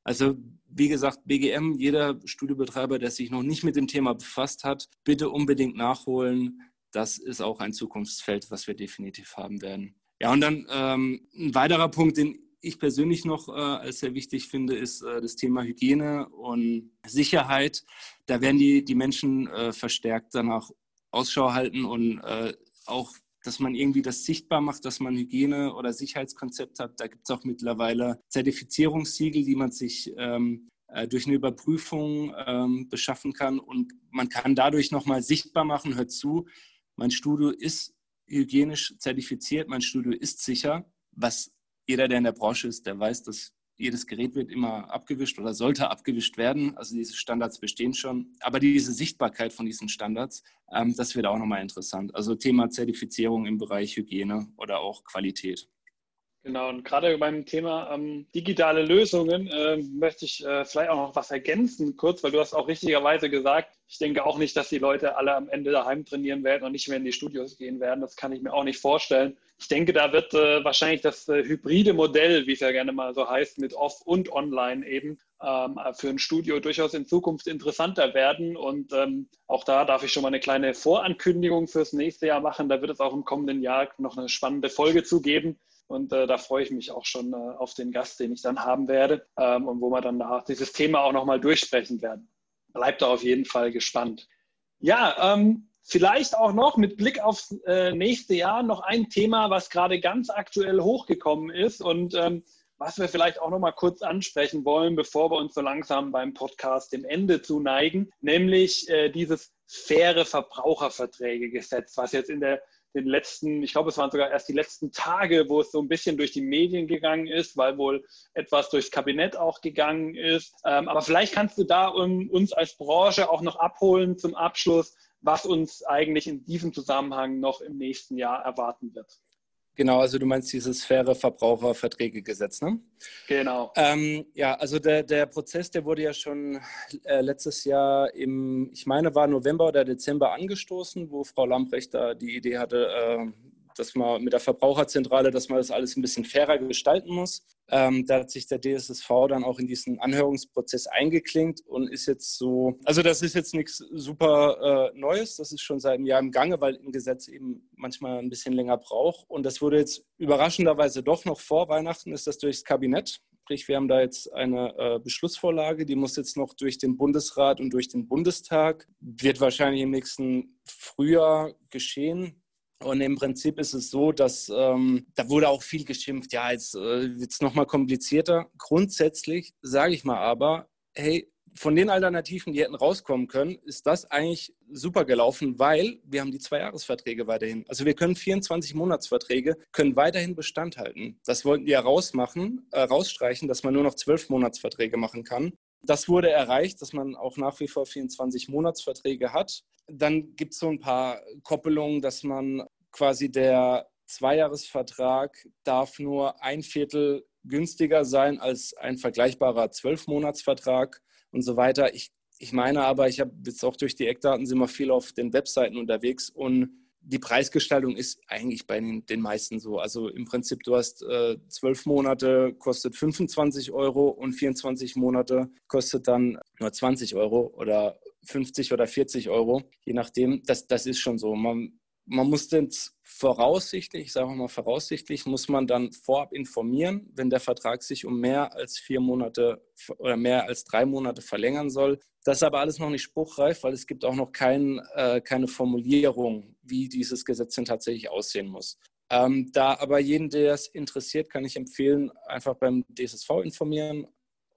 Also wie gesagt, BGM, jeder Studiobetreiber, der sich noch nicht mit dem Thema befasst hat, bitte unbedingt nachholen. Das ist auch ein Zukunftsfeld, was wir definitiv haben werden. Ja, und dann ähm, ein weiterer Punkt, den ich persönlich noch äh, als sehr wichtig finde, ist äh, das Thema Hygiene und Sicherheit. Da werden die, die Menschen äh, verstärkt danach Ausschau halten und äh, auch, dass man irgendwie das sichtbar macht, dass man Hygiene- oder Sicherheitskonzept hat. Da gibt es auch mittlerweile Zertifizierungssiegel, die man sich ähm, äh, durch eine Überprüfung ähm, beschaffen kann und man kann dadurch nochmal sichtbar machen, hört zu, mein Studio ist hygienisch zertifiziert, mein Studio ist sicher, was jeder, der in der Branche ist, der weiß, dass jedes Gerät wird immer abgewischt oder sollte abgewischt werden. Also diese Standards bestehen schon. Aber diese Sichtbarkeit von diesen Standards, ähm, das wird auch nochmal interessant. Also Thema Zertifizierung im Bereich Hygiene oder auch Qualität. Genau, und gerade beim Thema ähm, digitale Lösungen äh, möchte ich äh, vielleicht auch noch was ergänzen, kurz, weil du hast auch richtigerweise gesagt, ich denke auch nicht, dass die Leute alle am Ende daheim trainieren werden und nicht mehr in die Studios gehen werden. Das kann ich mir auch nicht vorstellen. Ich denke, da wird äh, wahrscheinlich das äh, hybride Modell, wie es ja gerne mal so heißt, mit Off und Online eben ähm, für ein Studio durchaus in Zukunft interessanter werden. Und ähm, auch da darf ich schon mal eine kleine Vorankündigung fürs nächste Jahr machen. Da wird es auch im kommenden Jahr noch eine spannende Folge zu geben. Und äh, da freue ich mich auch schon äh, auf den Gast, den ich dann haben werde ähm, und wo wir dann nach dieses Thema auch nochmal durchsprechen werden. Bleibt da auf jeden Fall gespannt. Ja, ähm, vielleicht auch noch mit Blick aufs äh, nächste Jahr noch ein Thema, was gerade ganz aktuell hochgekommen ist und ähm, was wir vielleicht auch noch mal kurz ansprechen wollen, bevor wir uns so langsam beim Podcast dem Ende zuneigen, nämlich äh, dieses faire Verbraucherverträge-Gesetz, was jetzt in der den letzten, ich glaube, es waren sogar erst die letzten Tage, wo es so ein bisschen durch die Medien gegangen ist, weil wohl etwas durchs Kabinett auch gegangen ist. Ähm, aber vielleicht kannst du da uns als Branche auch noch abholen zum Abschluss, was uns eigentlich in diesem Zusammenhang noch im nächsten Jahr erwarten wird. Genau, also du meinst dieses faire Verbraucherverträgegesetz, ne? Genau. Ähm, ja, also der, der Prozess, der wurde ja schon äh, letztes Jahr im, ich meine, war November oder Dezember angestoßen, wo Frau Lamprecht da die Idee hatte, äh, dass man mit der Verbraucherzentrale, dass man das alles ein bisschen fairer gestalten muss. Ähm, da hat sich der DSSV dann auch in diesen Anhörungsprozess eingeklinkt und ist jetzt so, also das ist jetzt nichts super äh, Neues, das ist schon seit einem Jahr im Gange, weil ein Gesetz eben manchmal ein bisschen länger braucht. Und das wurde jetzt überraschenderweise doch noch vor Weihnachten, ist das durchs Kabinett. Sprich, wir haben da jetzt eine äh, Beschlussvorlage, die muss jetzt noch durch den Bundesrat und durch den Bundestag, wird wahrscheinlich im nächsten Frühjahr geschehen. Und im Prinzip ist es so, dass ähm, da wurde auch viel geschimpft. Ja, jetzt äh, wird es nochmal komplizierter. Grundsätzlich sage ich mal aber, hey, von den Alternativen, die hätten rauskommen können, ist das eigentlich super gelaufen, weil wir haben die Zwei-Jahres-Verträge weiterhin. Also wir können 24 Monatsverträge, können weiterhin Bestand halten. Das wollten die ja rausmachen, äh, rausstreichen, dass man nur noch 12 Monatsverträge machen kann. Das wurde erreicht, dass man auch nach wie vor 24 Monatsverträge hat. Dann gibt es so ein paar Koppelungen, dass man quasi der Zweijahresvertrag darf nur ein Viertel günstiger sein als ein vergleichbarer Zwölfmonatsvertrag und so weiter. Ich, ich meine aber, ich habe jetzt auch durch die Eckdaten sind wir viel auf den Webseiten unterwegs und die Preisgestaltung ist eigentlich bei den, den meisten so. Also im Prinzip, du hast äh, zwölf äh, Monate, kostet 25 Euro und 24 Monate kostet dann nur 20 Euro oder 50 oder 40 Euro, je nachdem. Das, das ist schon so. Man, man muss jetzt voraussichtlich, ich sage mal voraussichtlich, muss man dann vorab informieren, wenn der Vertrag sich um mehr als vier Monate oder mehr als drei Monate verlängern soll. Das ist aber alles noch nicht spruchreif, weil es gibt auch noch kein, äh, keine Formulierung, wie dieses Gesetz denn tatsächlich aussehen muss. Ähm, da aber jeden, der es interessiert, kann ich empfehlen, einfach beim DSSV informieren.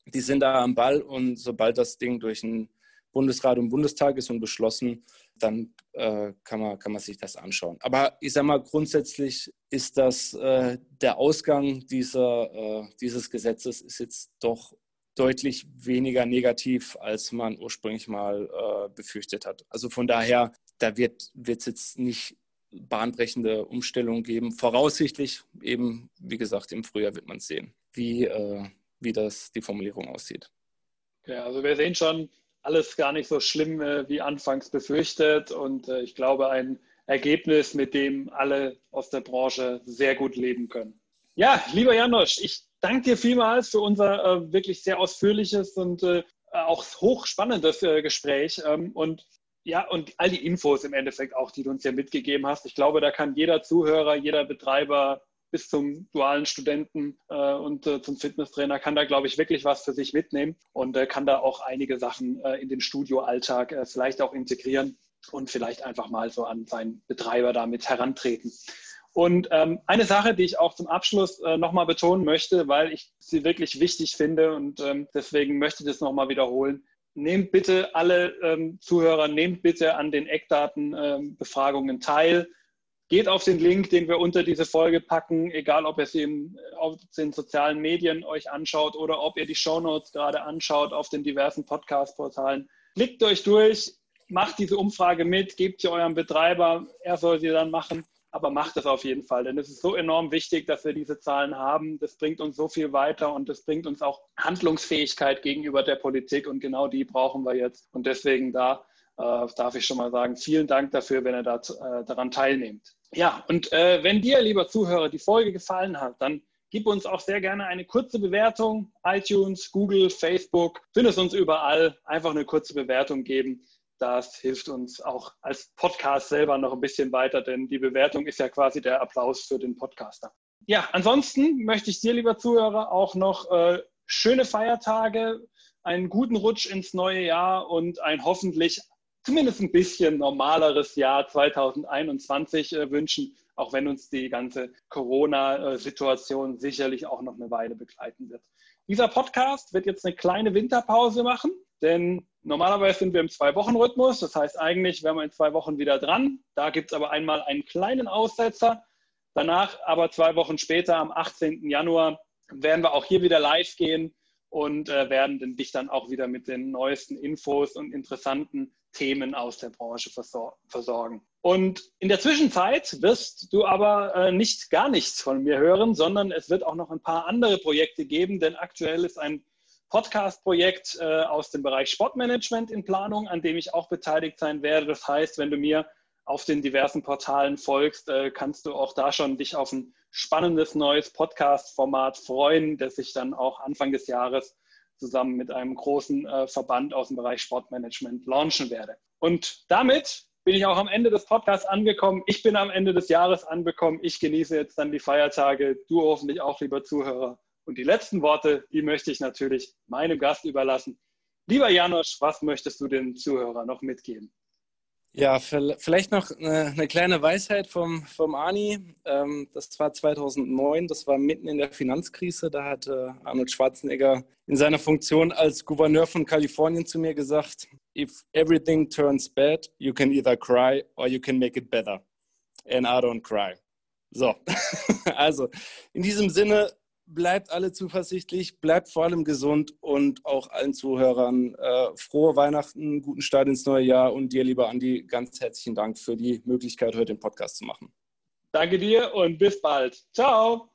Die sind da am Ball und sobald das Ding durch den Bundesrat und Bundestag ist und beschlossen, dann äh, kann, man, kann man sich das anschauen. Aber ich sage mal, grundsätzlich ist das äh, der Ausgang dieser, äh, dieses Gesetzes ist jetzt doch deutlich weniger negativ, als man ursprünglich mal äh, befürchtet hat. Also von daher, da wird es jetzt nicht bahnbrechende Umstellungen geben. Voraussichtlich eben, wie gesagt, im Frühjahr wird man sehen, wie, äh, wie das die Formulierung aussieht. Ja, also wir sehen schon, alles gar nicht so schlimm äh, wie anfangs befürchtet. Und äh, ich glaube, ein Ergebnis, mit dem alle aus der Branche sehr gut leben können. Ja, lieber Janosch, ich danke dir vielmals für unser äh, wirklich sehr ausführliches und äh, auch hochspannendes äh, Gespräch. Ähm, und ja, und all die Infos im Endeffekt auch, die du uns ja mitgegeben hast. Ich glaube, da kann jeder Zuhörer, jeder Betreiber bis zum dualen Studenten äh, und äh, zum Fitnesstrainer kann da, glaube ich, wirklich was für sich mitnehmen und äh, kann da auch einige Sachen äh, in den Studioalltag äh, vielleicht auch integrieren und vielleicht einfach mal so an seinen Betreiber damit herantreten. Und ähm, eine Sache, die ich auch zum Abschluss äh, nochmal betonen möchte, weil ich sie wirklich wichtig finde und ähm, deswegen möchte ich das nochmal wiederholen. Nehmt bitte alle ähm, Zuhörer, nehmt bitte an den Eckdatenbefragungen teil Geht auf den Link, den wir unter diese Folge packen, egal ob ihr sie im, auf den sozialen Medien euch anschaut oder ob ihr die Shownotes gerade anschaut auf den diversen Podcast-Portalen. Klickt euch durch, macht diese Umfrage mit, gebt sie eurem Betreiber, er soll sie dann machen, aber macht es auf jeden Fall, denn es ist so enorm wichtig, dass wir diese Zahlen haben. Das bringt uns so viel weiter und das bringt uns auch Handlungsfähigkeit gegenüber der Politik und genau die brauchen wir jetzt. Und deswegen da äh, darf ich schon mal sagen, vielen Dank dafür, wenn ihr da, äh, daran teilnehmt. Ja, und äh, wenn dir, lieber Zuhörer, die Folge gefallen hat, dann gib uns auch sehr gerne eine kurze Bewertung. iTunes, Google, Facebook, findest uns überall. Einfach eine kurze Bewertung geben. Das hilft uns auch als Podcast selber noch ein bisschen weiter, denn die Bewertung ist ja quasi der Applaus für den Podcaster. Ja, ansonsten möchte ich dir, lieber Zuhörer, auch noch äh, schöne Feiertage, einen guten Rutsch ins neue Jahr und ein hoffentlich zumindest ein bisschen normaleres Jahr 2021 äh, wünschen, auch wenn uns die ganze Corona-Situation sicherlich auch noch eine Weile begleiten wird. Dieser Podcast wird jetzt eine kleine Winterpause machen, denn normalerweise sind wir im Zwei-Wochen-Rhythmus. Das heißt, eigentlich wären wir in zwei Wochen wieder dran. Da gibt es aber einmal einen kleinen Aussetzer. Danach, aber zwei Wochen später, am 18. Januar, werden wir auch hier wieder live gehen und äh, werden dich dann auch wieder mit den neuesten Infos und interessanten Themen aus der Branche versorgen. Und in der Zwischenzeit wirst du aber äh, nicht gar nichts von mir hören, sondern es wird auch noch ein paar andere Projekte geben, denn aktuell ist ein Podcast-Projekt äh, aus dem Bereich Sportmanagement in Planung, an dem ich auch beteiligt sein werde. Das heißt, wenn du mir auf den diversen Portalen folgst, äh, kannst du auch da schon dich auf ein spannendes neues Podcast-Format freuen, das ich dann auch Anfang des Jahres zusammen mit einem großen äh, Verband aus dem Bereich Sportmanagement launchen werde. Und damit bin ich auch am Ende des Podcasts angekommen. Ich bin am Ende des Jahres angekommen. Ich genieße jetzt dann die Feiertage. Du hoffentlich auch, lieber Zuhörer. Und die letzten Worte, die möchte ich natürlich meinem Gast überlassen. Lieber Janosch, was möchtest du den Zuhörern noch mitgeben? Ja, vielleicht noch eine kleine Weisheit vom, vom Ani. Ähm, das war 2009, das war mitten in der Finanzkrise. Da hat Arnold Schwarzenegger in seiner Funktion als Gouverneur von Kalifornien zu mir gesagt, if everything turns bad, you can either cry or you can make it better. And I don't cry. So, also in diesem Sinne, bleibt alle zuversichtlich, bleibt vor allem gesund und auch allen Zuhörern äh, frohe Weihnachten, guten Start ins neue Jahr und dir, lieber Andi, ganz herzlichen Dank für die Möglichkeit, heute den Podcast zu machen. Danke dir und bis bald. Ciao.